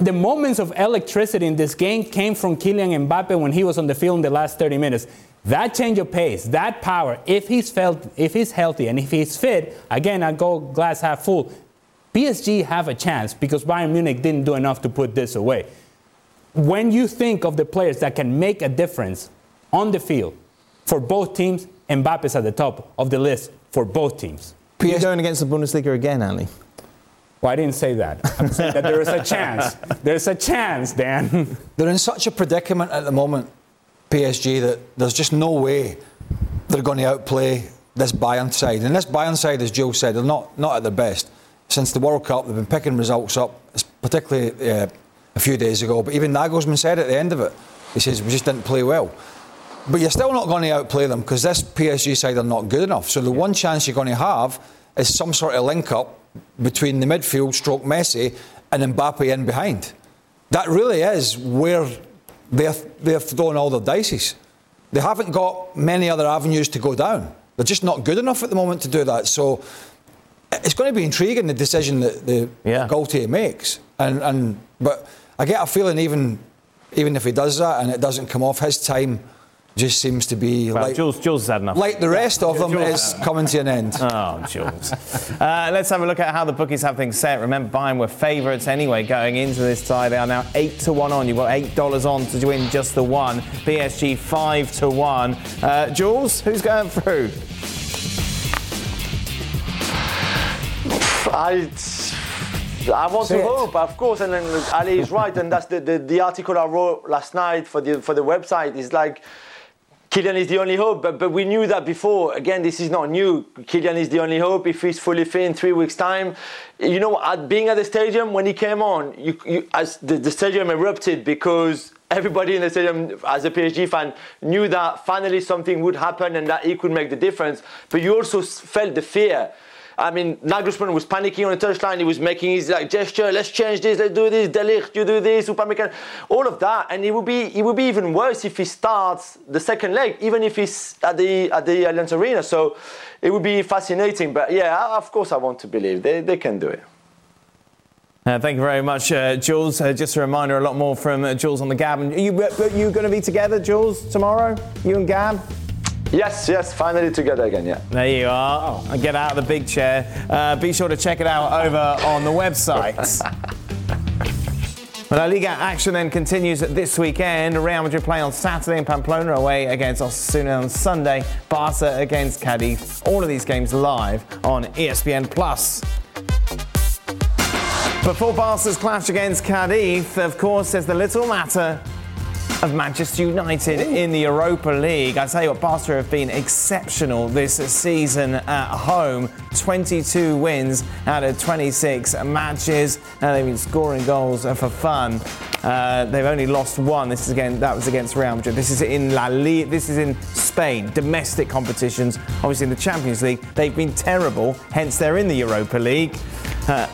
the moments of electricity in this game came from Kylian Mbappe when he was on the field in the last 30 minutes. That change of pace, that power, if he's felt, if he's healthy and if he's fit, again, I go glass half full. PSG have a chance because Bayern Munich didn't do enough to put this away. When you think of the players that can make a difference on the field for both teams, Mbappe's at the top of the list for both teams. You're going against the Bundesliga again, Ali. Well, I didn't say that. I'm saying that there is a chance. There's a chance, Dan. they're in such a predicament at the moment, PSG, that there's just no way they're going to outplay this Bayern side. And this Bayern side, as Joe said, they're not, not at their best. Since the World Cup, they've been picking results up, particularly uh, a few days ago. But even Nagelsmann said at the end of it, he says, we just didn't play well. But you're still not going to outplay them because this PSG side are not good enough. So the one chance you're going to have is some sort of link up between the midfield stroke Messi and Mbappe in behind. That really is where they're, they're throwing all their dices. They haven't got many other avenues to go down. They're just not good enough at the moment to do that. So it's going to be intriguing the decision that the yeah. Galtier makes. And, and but I get a feeling even even if he does that and it doesn't come off, his time just seems to be well, like Jules, Jules has had enough. Like the rest of them, is coming to an end. Oh, Jules. uh, let's have a look at how the bookies have things set. Remember, Bayern were favourites anyway going into this tie. They are now eight to one on. You've got eight dollars on to win just the one. PSG five to one. Uh, Jules, who's going through? I. I want to hope, of course, and then Ali is right, and that's the, the, the article I wrote last night for the for the website. Is like Kylian is the only hope, but, but we knew that before. Again, this is not new. Kylian is the only hope if he's fully fit in three weeks' time. You know, at being at the stadium when he came on, you, you, as the, the stadium erupted because everybody in the stadium, as a PSG fan, knew that finally something would happen and that he could make the difference. But you also felt the fear. I mean, Nagelsmann was panicking on the touchline. He was making his like gesture. Let's change this. Let's do this. De Ligt, you do this. Upamecano, all of that. And it would be it would be even worse if he starts the second leg, even if he's at the at the Allianz Arena. So it would be fascinating. But yeah, of course, I want to believe they they can do it. Uh, thank you very much, uh, Jules. Uh, just a reminder, a lot more from uh, Jules on the Gab. And are you, are you going to be together, Jules, tomorrow? You and Gab? Yes, yes, finally together again, yeah. There you are. Oh. Get out of the big chair. Uh, be sure to check it out over on the website. La Liga action then continues this weekend. Real Madrid play on Saturday in Pamplona away against Osasuna on Sunday. Barca against Cadiz. All of these games live on ESPN Plus. Before Barca's clash against Cadiz, of course, there's the little matter of Manchester United Ooh. in the Europa League. I tell you what, Barca have been exceptional this season at home. 22 wins out of 26 matches. and they've been scoring goals for fun. Uh, they've only lost one. This is again that was against Real Madrid. This is in La Liga. This is in Spain. Domestic competitions. Obviously in the Champions League, they've been terrible. Hence they're in the Europa League. Uh,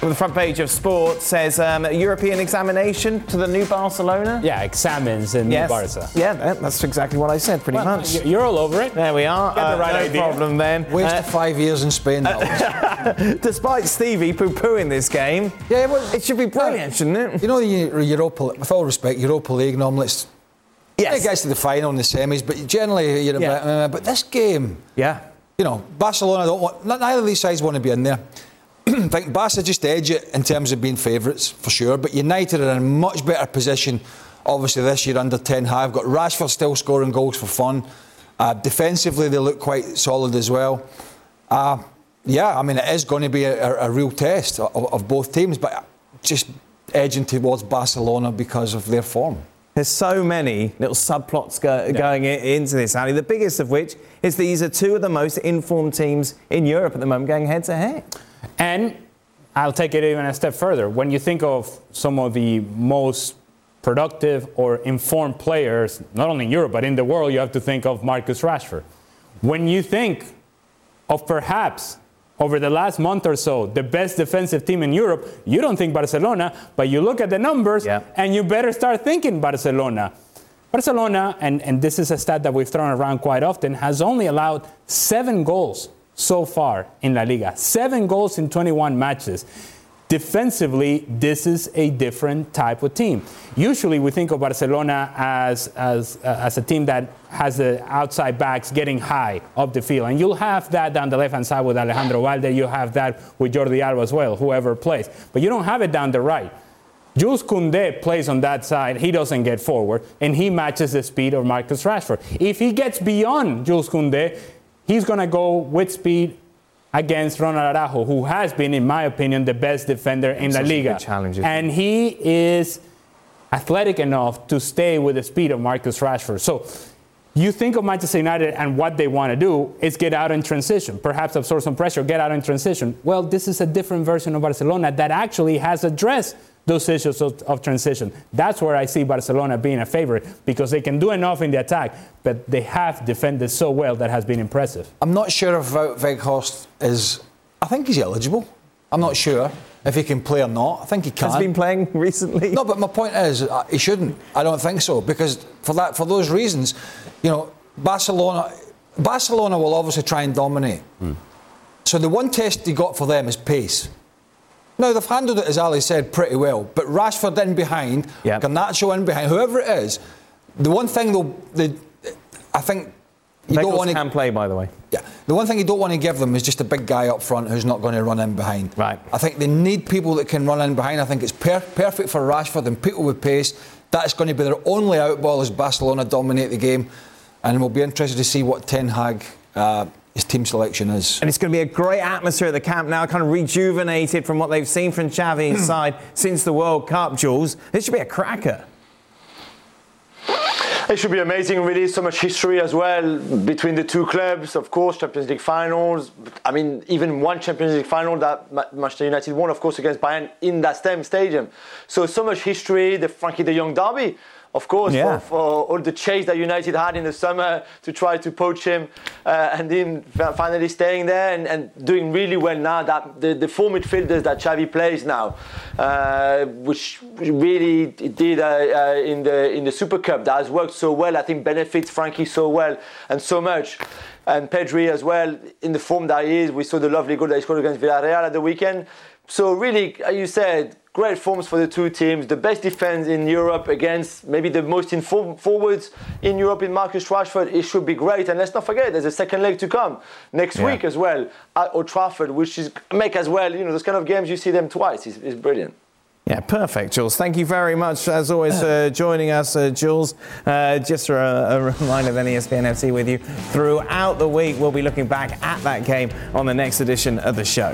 the front page of Sport says um, European examination to the new Barcelona. Yeah, examines in yes. Barca. Yeah, that's exactly what I said, pretty well, much. You're all over it. There we are. Got the right uh, no idea. problem then. Waste uh, five years in Spain. despite Stevie poo-pooing this game, yeah, well, it should be brilliant, shouldn't it? You know, the Europa, with all respect, Europa League normally it's Yes. It gets to the final and the semis, but generally you're yeah. uh, but this game, yeah, you know, Barcelona don't want. Neither of these sides want to be in there. I think Barca just edge it in terms of being favourites for sure, but United are in a much better position. Obviously, this year under Ten Hag, got Rashford still scoring goals for fun. Uh, defensively, they look quite solid as well. Uh, yeah, I mean, it is going to be a, a real test of, of, both teams, but just edging towards Barcelona because of their form. There's so many little subplots go, yeah. going into this, Ali. The biggest of which is these are two of the most informed teams in Europe at the moment going head to head. And I'll take it even a step further. When you think of some of the most productive or informed players, not only in Europe, but in the world, you have to think of Marcus Rashford. When you think of perhaps over the last month or so, the best defensive team in Europe, you don't think Barcelona, but you look at the numbers yeah. and you better start thinking Barcelona. Barcelona, and, and this is a stat that we've thrown around quite often, has only allowed seven goals so far in La Liga. Seven goals in 21 matches. Defensively, this is a different type of team. Usually, we think of Barcelona as, as, uh, as a team that has the outside backs getting high up the field. And you'll have that down the left hand side with Alejandro Balde. You have that with Jordi Alba as well, whoever plays. But you don't have it down the right. Jules Koundé plays on that side. He doesn't get forward, and he matches the speed of Marcus Rashford. If he gets beyond Jules Koundé, he's going to go with speed against Ronald Araujo, who has been, in my opinion, the best defender in La Liga. And he is athletic enough to stay with the speed of Marcus Rashford. So you think of Manchester United and what they want to do is get out in transition, perhaps absorb some pressure, get out in transition. Well, this is a different version of Barcelona that actually has addressed those issues of, of, transition. That's where I see Barcelona being a favorite because they can do enough in the attack, but they have defended so well that has been impressive. I'm not sure if Weghorst is. I think he's eligible. I'm not sure if he can play or not. I think he can. Has been playing recently. No, but my point is uh, he shouldn't. I don't think so because for that for those reasons, you know, Barcelona. Barcelona will obviously try and dominate. Mm. So the one test he got for them is pace. Now, they've handled it, as Ali said, pretty well. But Rashford in behind, yep. Garnacho in behind, whoever it is, the one thing they'll, they, I think you don't want to can play, by the way. Yeah, the one thing you don't want to give them is just a big guy up front who's not going to run in behind. Right. I think they need people that can run in behind. I think it's per- perfect for Rashford and people with pace. That's going to be their only outball as Barcelona dominate the game, and we'll be interested to see what Ten Hag uh, his team selection is. And it's going to be a great atmosphere at the camp now, kind of rejuvenated from what they've seen from Xavi's side since the World Cup, Jules. This should be a cracker. It should be amazing, really. So much history as well between the two clubs, of course, Champions League finals. I mean, even one Champions League final that Manchester United won, of course, against Bayern in that same stadium. So, so much history, the Frankie de Jong derby of course, yeah. for, for, all the chase that United had in the summer to try to poach him, uh, and then finally staying there and, and, doing really well now. That the, the four midfielders that Xavi plays now, uh, which really did uh, uh, in the in the Super Cup, that has worked so well. I think benefits Frankie so well and so much. And Pedri as well in the form that he is. We saw the lovely goal that he scored against Villarreal at the weekend. So really, as you said, great forms for the two teams. The best defense in Europe against maybe the most informed forwards in Europe in Marcus Rashford. It should be great. And let's not forget, there's a second leg to come next yeah. week as well at Old Trafford, which is make as well. You know, those kind of games you see them twice. is, is brilliant. Yeah, perfect, Jules. Thank you very much, as always, for joining us, uh, Jules. Uh, just for a, a reminder, then ESPN FC with you throughout the week. We'll be looking back at that game on the next edition of the show.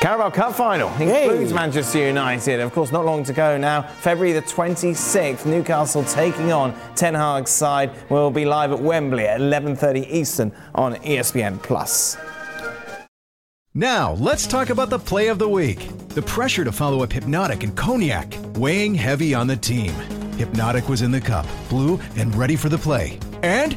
Carabao Cup final includes hey. Manchester United. Of course, not long to go now. February the 26th, Newcastle taking on Ten Hag's side. We'll be live at Wembley at 11:30 Eastern on ESPN Plus. Now, let's talk about the play of the week. The pressure to follow up Hypnotic and Cognac, weighing heavy on the team. Hypnotic was in the cup, blue, and ready for the play. And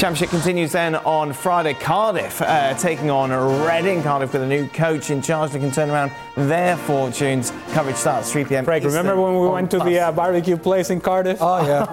Championship continues then on Friday. Cardiff uh, taking on Reading. Cardiff with a new coach in charge that can turn around their fortunes. Coverage starts 3 p.m. Craig, remember when we went to the uh, barbecue place in Cardiff? Oh yeah,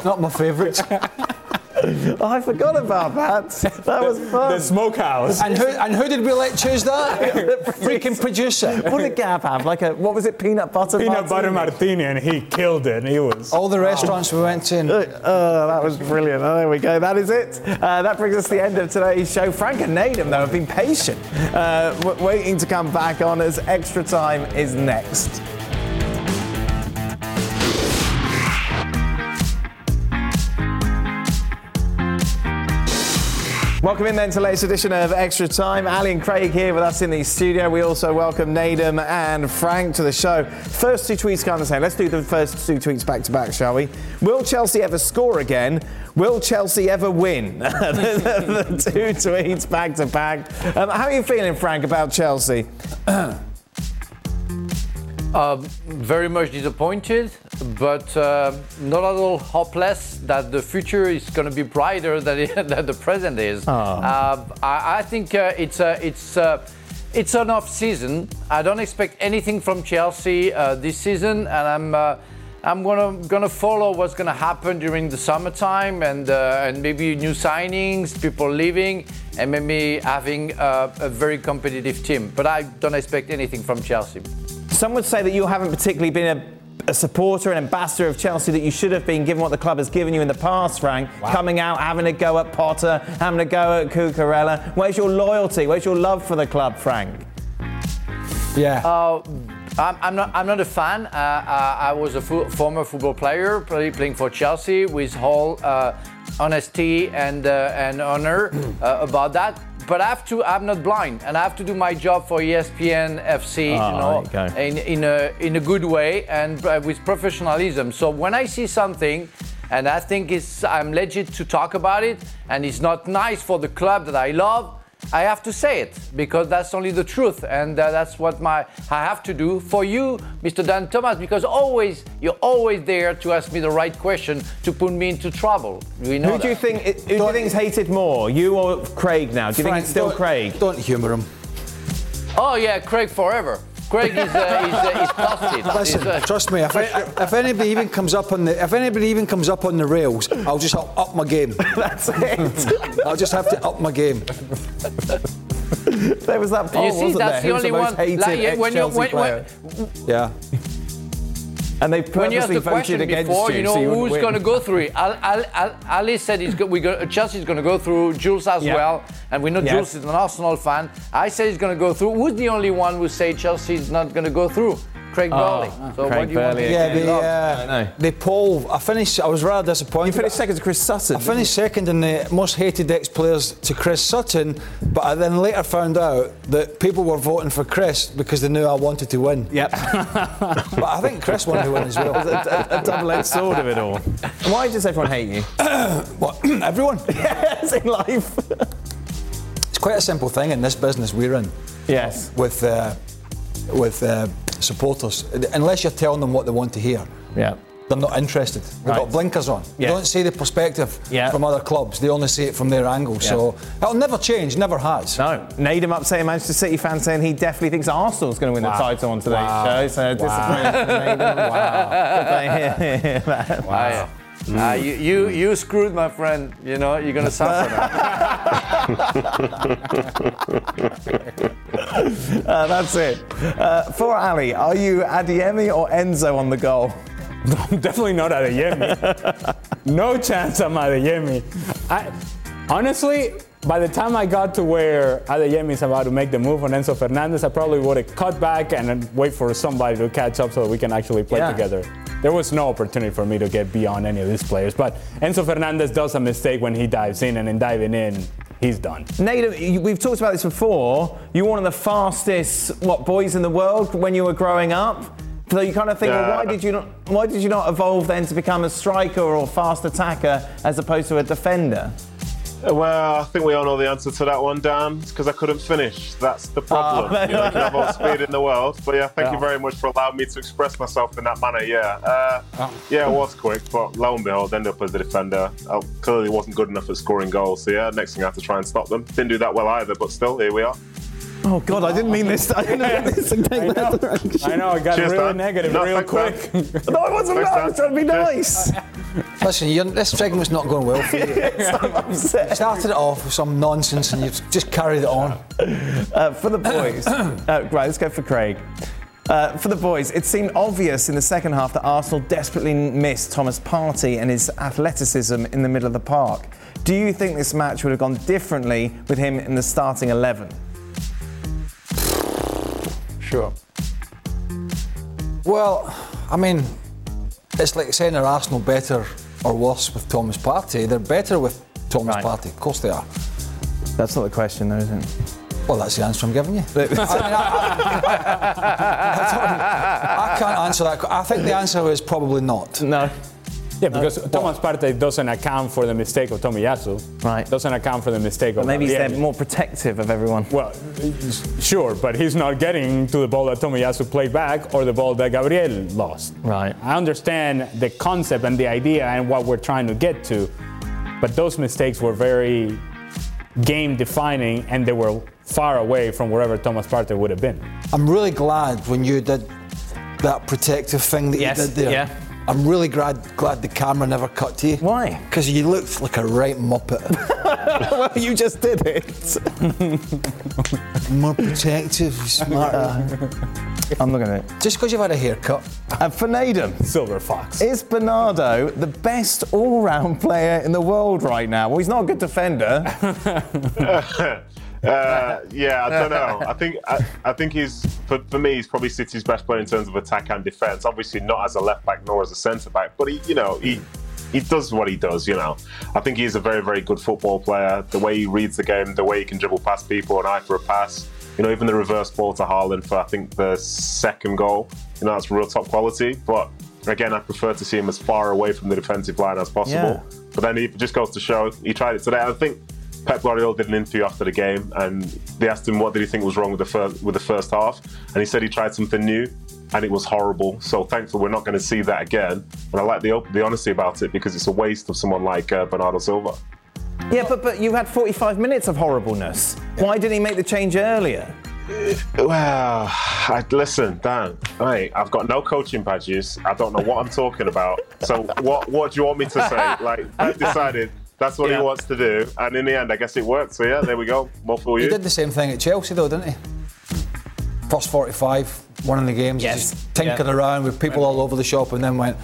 not my favourite. oh, I forgot about that. That was fun. the smokehouse. And who, and who did we let choose that? the freaking producer. What did Gab have? Like a, what was it, peanut butter Peanut martini? butter martini, and he killed it. He was. All the restaurants we went to. Oh, that was brilliant. Oh, there we go. That is it. Uh, that brings us to the end of today's show. Frank and Nedum, though, have been patient, uh, waiting to come back on as extra time is next. Welcome in then to latest edition of Extra Time. Ali and Craig here with us in the studio. We also welcome Nedum and Frank to the show. First two tweets come the same. Let's do the first two tweets back to back, shall we? Will Chelsea ever score again? Will Chelsea ever win? the, the, two tweets back to back. Um, how are you feeling, Frank, about Chelsea? Uh, very much disappointed, but uh, not at all hopeless that the future is going to be brighter than, it, than, the present is. Oh. Uh, I, I, think uh, it's a, it's a, it's an off season. I don't expect anything from Chelsea uh, this season, and I'm uh, I'm gonna gonna follow what's gonna happen during the summertime and and maybe new signings, people leaving, and maybe having a very competitive team. But I don't expect anything from Chelsea. Some would say that you haven't particularly been a, a supporter and ambassador of Chelsea that you should have been, given what the club has given you in the past, Frank. Wow. Coming out, having a go at Potter, having a go at Cucurella. Where's your loyalty? Where's your love for the club, Frank? Yeah. Uh, I'm, I'm, not. I'm not a fan. Uh, uh, I was a fo- former football player, playing for Chelsea, with whole uh, honesty and uh, and honor uh, about that but I have to. I'm not blind, and I have to do my job for ESPN FC, you know, you in in a in a good way and uh, with professionalism. So when I see something, and I think it's I'm legit to talk about it, and it's not nice for the club that I love. I have to say it because that's only the truth, and uh, that's what my I have to do for you, Mr. Dan Thomas, because always you're always there to ask me the right question to put me into trouble. We know Who do you that. think? Who do you think's hated more, you or Craig? Now, do you think it's still don't- Craig? Don't humour him. Oh yeah, Craig forever. Craig is uh, is, uh, is past it. Listen, He's, uh, trust me. If, if anybody even comes up on the if anybody even comes up on the rails, I'll just up, up my game. That's it. I'll just have to up my game. there was that poll, you see, wasn't that's there? the Who's only the most one. hated Like, when when, when, Yeah. And they when you asked the voted question against before, you, you know so you who's going to go through it. Al, Al, Al, Ali said he's go, we go, Chelsea's going to go through. Jules as Yeah. well, and we know Yes. Jules is an Arsenal fan. I said he's going to go through. Who's the only one who say Chelsea's not going to go through? Craig Burley. So Oh, Craig what do you Burley me to Yeah, again. say? the, uh, I know. the poll. I finished. I was rather disappointed. You finished second to Chris Sutton. I finished second in the most hated ex-players to Chris Sutton, but I then later found out that people were voting for Chris because they knew I wanted to win. Yep. But I think Chris wanted to win as well. a, a double-edged sword of it all. Why does everyone hate you? What? Everyone. yes, in life. It's quite a simple thing in this business we're in. Yes. with uh, with uh, supporters. Unless you're telling them what they want to hear, Yeah. they're not interested. They've Right. got blinkers on. They don't see the perspective Yeah. from other clubs. They only see it from their angle. So it'll never change. Never has. No, Nedum upsetting Manchester City fan saying he definitely thinks Arsenal's going to win the title on today's Wow. show. So disappointed for Nedum. Wow. Good to hear that. I- Ah, you, you, you screwed my friend. You know, you're going to suffer now. Uh, that's it. Uh, for Ali, are you Adeyemi or Enzo on the goal? I'm definitely not Adeyemi. no chance I'm Adeyemi. I, honestly, by the time I got to where Adeyemi is about to make the move on Enzo Fernandez, I probably would have cut back and wait for somebody to catch up so that we can actually play Yeah. together. There was no opportunity for me to get beyond any of these players. But Enzo Fernandez does a mistake when he dives in, and in diving in, he's done. You- we've talked about this before. You're one of the fastest what boys in the world when you were growing up. So you kind of think, well, why did you not? Why did you not evolve then to become a striker or fast attacker as opposed to a defender? Well, I think we all know the answer to that one, Dan. It's because I couldn't finish. That's the problem. Oh. you, know, you can have all speed in the world. But yeah, thank you very much for allowing me to express myself in that manner. Yeah, uh, yeah, it was quick, but lo and behold, ended up as a defender. I clearly wasn't good enough at scoring goals. So yeah, next thing I have to try and stop them. Didn't do that well either, but still, here we are. Oh God, I didn't mean this. I didn't mean this to take that direction. I know, it got Cheers, really Dan. negative No, real thanks, quick. No, I wasn't. Thanks, I was Dan. trying to be nice. Listen, you're, this segment's not going well for you. I'm upset. Started it off with some nonsense and you've just carried it on. Uh, for the boys, uh, right, let's go for Craig. Uh, for the boys, it seemed obvious in the second half that Arsenal desperately missed Thomas Partey and his athleticism in the middle of the park. Do you think this match would have gone differently with him in the starting 11? Sure. Well, I mean, it's like saying are Arsenal better or worse with Thomas Partey? They're better with Thomas Right. Partey. Of course they are. That's not the question, though, is it? Well, that's the answer I'm giving you. I, mean, I, I I can't answer that. I think the answer is probably not. No. Yeah, because Thomas Partey doesn't account for the mistake of Tomiyasu. Right. Doesn't account for the mistake of Maybe he's Adeyemi. there more protective of everyone. Well, sure, but he's not getting to the ball that Tomiyasu played back or the ball that Gabriel lost. Right. I understand the concept and the idea and what we're trying to get to, but those mistakes were very game defining and they were far away from wherever Thomas Partey would have been. I'm really glad when you did that protective thing that Yes, you did there. yeah. I'm really glad glad the camera never cut to you. Why? Because you looked like a right muppet. well, you just did it. More protective, smarter. I'm looking at it. Just because you've had a haircut. Uh, for Nedum, Silver Fox. is Bernardo the best all-round player in the world right now? Well, he's not a good defender. Uh, yeah, I don't know. I think I, I think he's for, for me he's probably City's best player in terms of attack and defence. Obviously not as a left back nor as a centre back, but he you know he he does what he does. You know, I think he's a very very good football player. The way he reads the game, the way he can dribble past people, an eye for a pass. You know, even the reverse ball to Haaland for I think the second goal. You know, that's real top quality. But again, I prefer to see him as far away from the defensive line as possible. Yeah. But then it just goes to show he tried it today. I think Pep Guardiola did an interview after the game, and they asked him what did he think was wrong with the first with the first half, and he said he tried something new, and it was horrible. So thankfully, we're not going to see that again. And I like the the honesty about it because it's a waste of someone like uh, Bernardo Silva. Yeah, but but you had 45 minutes of horribleness. Why didn't he make the change earlier? Well, I, listen, Dan. Hey, I've got no coaching badges. I don't know what I'm talking about. So what what do you want me to say? Like I've decided that's what Yeah. he wants to do, and in the end, I guess it worked. So yeah, there we go. More for He did the same thing at Chelsea, though, didn't he? First 45, one winning the games, Yes. just tinkered Yeah. around with people all over the shop, and then went,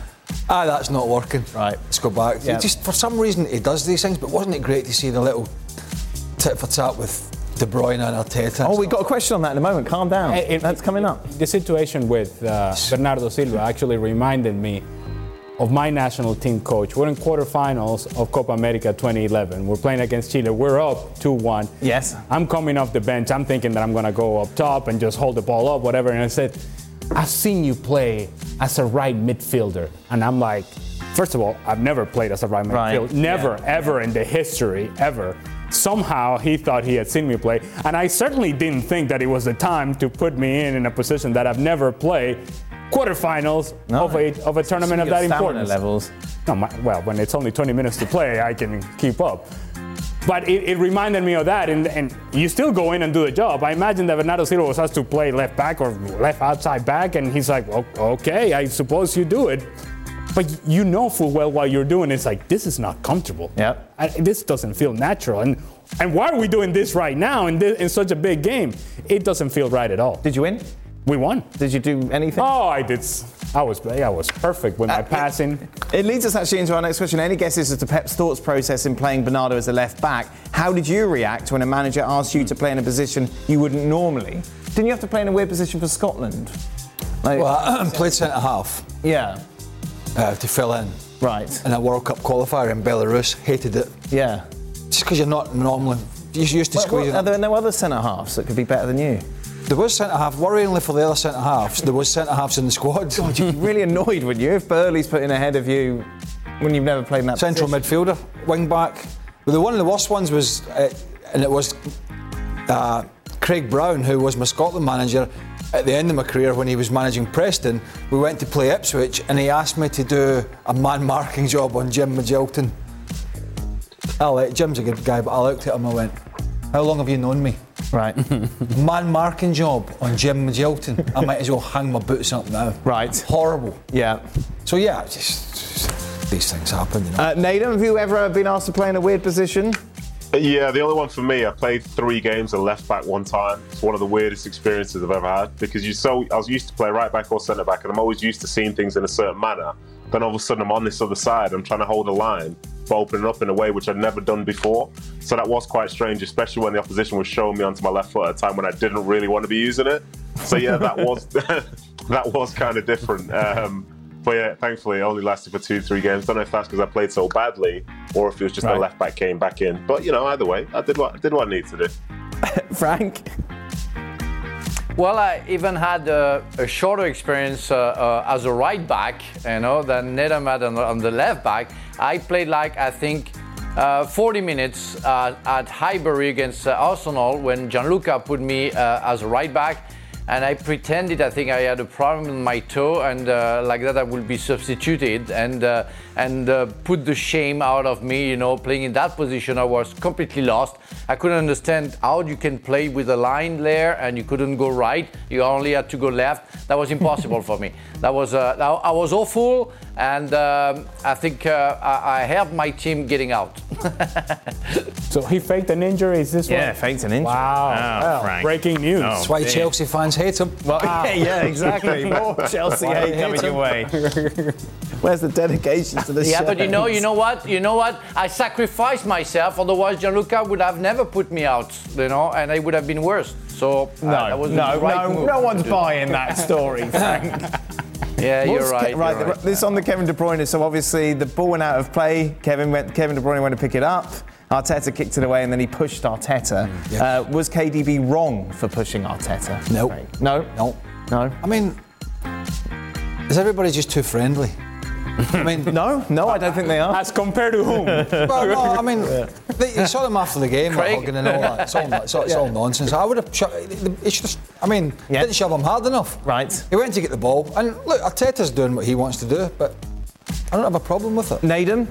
ah, that's not working. Right. Let's go back. Yeah. Just for some reason, he does these things, but wasn't it great to see the little tit for tat with De Bruyne and Arteta? Oh, we've got a question on that in a moment. Calm down. It- it- That's coming up. The situation with uh, Bernardo Silva actually reminded me of my national team coach. We're in quarterfinals of Copa America 2011. We're playing against Chile. We're up 2-1. Yes. I'm coming off the bench. I'm thinking that I'm going to go up top and just hold the ball up, whatever. And I said, I've seen you play as a right midfielder. And I'm like, first of all, I've never played as a right Right. midfielder. Never, ever in the history, ever. Somehow he thought he had seen me play. And I certainly didn't think that it was the time to put me in in a position that I've never played. Quarterfinals No. of, a, of a tournament of that importance. levels. No, my, well, when it's only 20 minutes to play, I can keep up. But it, it reminded me of that, and, and you still go in and do the job. I imagine that Bernardo Silva was asked to play left back or left outside back, and he's like, well, okay, I suppose you do it. But you know full well what you're doing. It's like, this is not comfortable. Yep. I, this doesn't feel natural. And, and why are we doing this right now in, this, in such a big game? It doesn't feel right at all. Did you win? We won. Did you do anything? Oh, I did. I was, I was perfect with my passing. It leads us actually into our next question. Any guesses as to Pep's thoughts process in playing Bernardo as a left back? How did you react when a manager asked you to play in a position you wouldn't normally? Didn't you have to play in a weird position for Scotland? Like, Well, I played centre half yeah, uh, to fill in right. in a World Cup qualifier in Belarus. Hated it. Yeah. Just because you're not normally you're used to squeezing. what- squeezing. are there no other centre halves that could be better than you? There was centre half. Worryingly for the other centre halves, there was centre halves in the squad. God, You'd be really annoyed, wouldn't you, if Burley's putting ahead of you when you've never played in that Central position? midfielder, wing back. But the one of the worst ones was, uh, and it was uh, Craig Brown, who was my Scotland manager at the end of my career when he was managing Preston. We went to play Ipswich, and he asked me to do a man marking job on Jim Magilton. I like Jim's a good guy, but I looked at him and I went, "How long have you known me?" Right. Man marking job on Jim Magilton. I might as well hang my boots up now. Right. Horrible. yeah. So yeah, just, just these things happen, you know. Uh, Nathan, have you ever been asked to play in a weird position? Yeah, the only one for me, I played three games at left back one time. It's one of the weirdest experiences I've ever had because you so I was used to play right back or centre back, and I'm always used to seeing things in a certain manner. Then all of a sudden, I'm on this other side. I'm trying to hold a line, but opening up in a way which I'd never done before. So that was quite strange, especially when the opposition was showing me onto my left foot at a time when I didn't really want to be using it. So yeah, that was that was kind of different. Um, but yeah, thankfully, it only lasted for two, three games. Don't know if that's because I played so badly or if it was just Right. the left back came back in. But you know, either way, I did what I did what I needed to do. Frank? Well, I even had a, a shorter experience uh, uh, as a right back, you know, than Nedum had on the, on the left back. I played like I think uh, 40 minutes uh, at Highbury against uh, Arsenal when Gianluca put me uh, as a right back. And I pretended I think I had a problem with my toe, and uh, like that I would be substituted and uh, and uh, put the shame out of me. You know, playing in that position, I was completely lost. I couldn't understand how you can play with a line there and you couldn't go right. You only had to go left. That was impossible for me. That was uh, I I was awful, and um, I think uh, I, I helped my team getting out. So he faked an injury. Is this one? Yeah, faked an injury. Wow. Oh, Well, Frank. breaking news. Oh. That's why Chelsea fans hate him. Well, yeah, yeah, exactly. More Chelsea Why hate hate coming him? your way. Where's the dedication to the Yeah, but you know, you know what, you know what? I sacrificed myself. Otherwise, Gianluca would have never put me out. You know, and it would have been worse. So uh, No, that was no, right no, no one's buying that story, Frank. Yeah, you're What's right. Ke- right, you're right. This on the Kevin De Bruyne. So obviously the ball went out of play. Kevin went. Kevin De Bruyne went to pick it up. Arteta kicked it away, and then he pushed Arteta. yeah. Uh, was KDB wrong for pushing Arteta? No. Right. No. No. No. I mean, is everybody just too friendly? I mean, No, no, I don't think they are. As compared to whom? well, no, I mean, they, you saw them after the game, like, hugging and all that. It's all, it's all, it's all nonsense. I would have. Sh- he should have. I mean, Yeah. didn't shove him hard enough. Right. He went to get the ball, and look, Arteta's doing what he wants to do, but I don't have a problem with it. Nedum?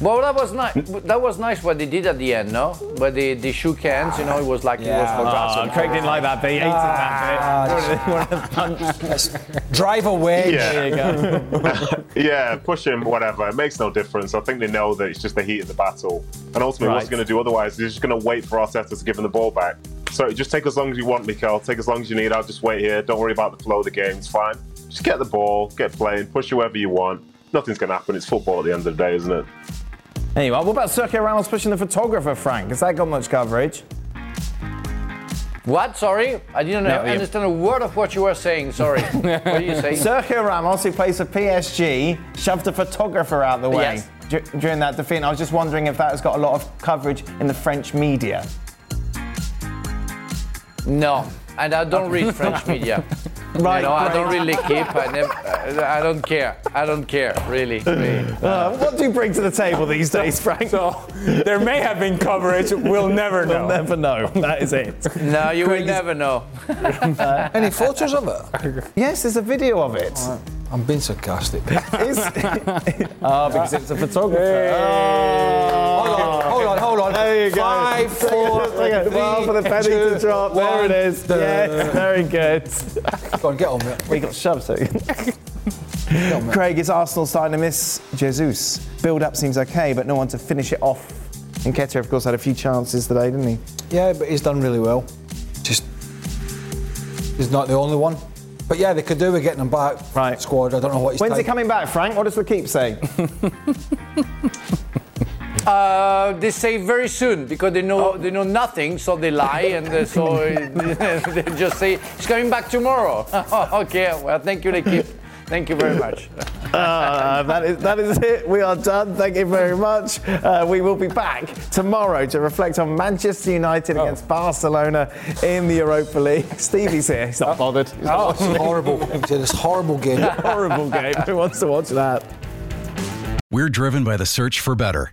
Well, that was nice. That was nice what they did at the end, no? Where they, they shook hands, you know, it was like it was for Oh, Craig didn't like that bit. He hated that ah, bit. Drive away. Yeah. There you go. Yeah, push him, whatever. It makes no difference. I think they know that it's just the heat of the battle. And ultimately, what's Right. he going to do otherwise? He's just going to wait for Arteta to give him the ball back. So just take as long as you want, Mikel. Take as long as you need. I'll just wait here. Don't worry about the flow of the game. It's fine. Just get the ball, get playing, push whoever you want. Nothing's going to happen. It's football at the end of the day, isn't it? There you are. What about Sergio Ramos pushing the photographer, Frank? Has that got much coverage? What? Sorry? I didn't No, you- understand a word of what you were saying. Sorry. what are you saying? Sergio Ramos, who plays for PSG, shoved a photographer out the way Yes. dur- during that defeat. I was just wondering if that has got a lot of coverage in the French media. No. And I don't read French media. Right, You know, I don't really keep. I, never, I don't care. I don't care, really. really. Uh, what do you bring to the table these days, Frank? So there may have been coverage. We'll never know. We'll never know. That is it. No, you will never know. Any photos of it? Yes, there's a video of it. I'm being sarcastic. Is- oh, because it's a photographer. Oh. On. There you go. Five, four, Take it. Well, for the three, penny to two, drop. There one. it is. Yes, very good. Go on, get on with it. We got shoved, so. On. Craig, is Arsenal starting to miss Jesus? Build up seems okay, but no one to finish it off. Nketiah, of course, had a few chances today, didn't he? Yeah, but he's done really well. Just he's not the only one. But yeah, they could do with getting him back. Right. Squad. I don't know what he's. When's he coming back, Frank? What does the keep say? Uh, they say very soon because they know they know nothing, so they lie, and uh, so they just say he's coming back tomorrow. okay, well, thank you, L'Équipe. Thank you very much. Uh, that is that is it. We are done. Thank you very much. Uh, we will be back tomorrow to reflect on Manchester United against Barcelona in the Europa League. Stevie's here. He's not bothered. He's not watching it. horrible. It's this horrible game. Horrible game. Who wants to watch that? We're driven by the search for better.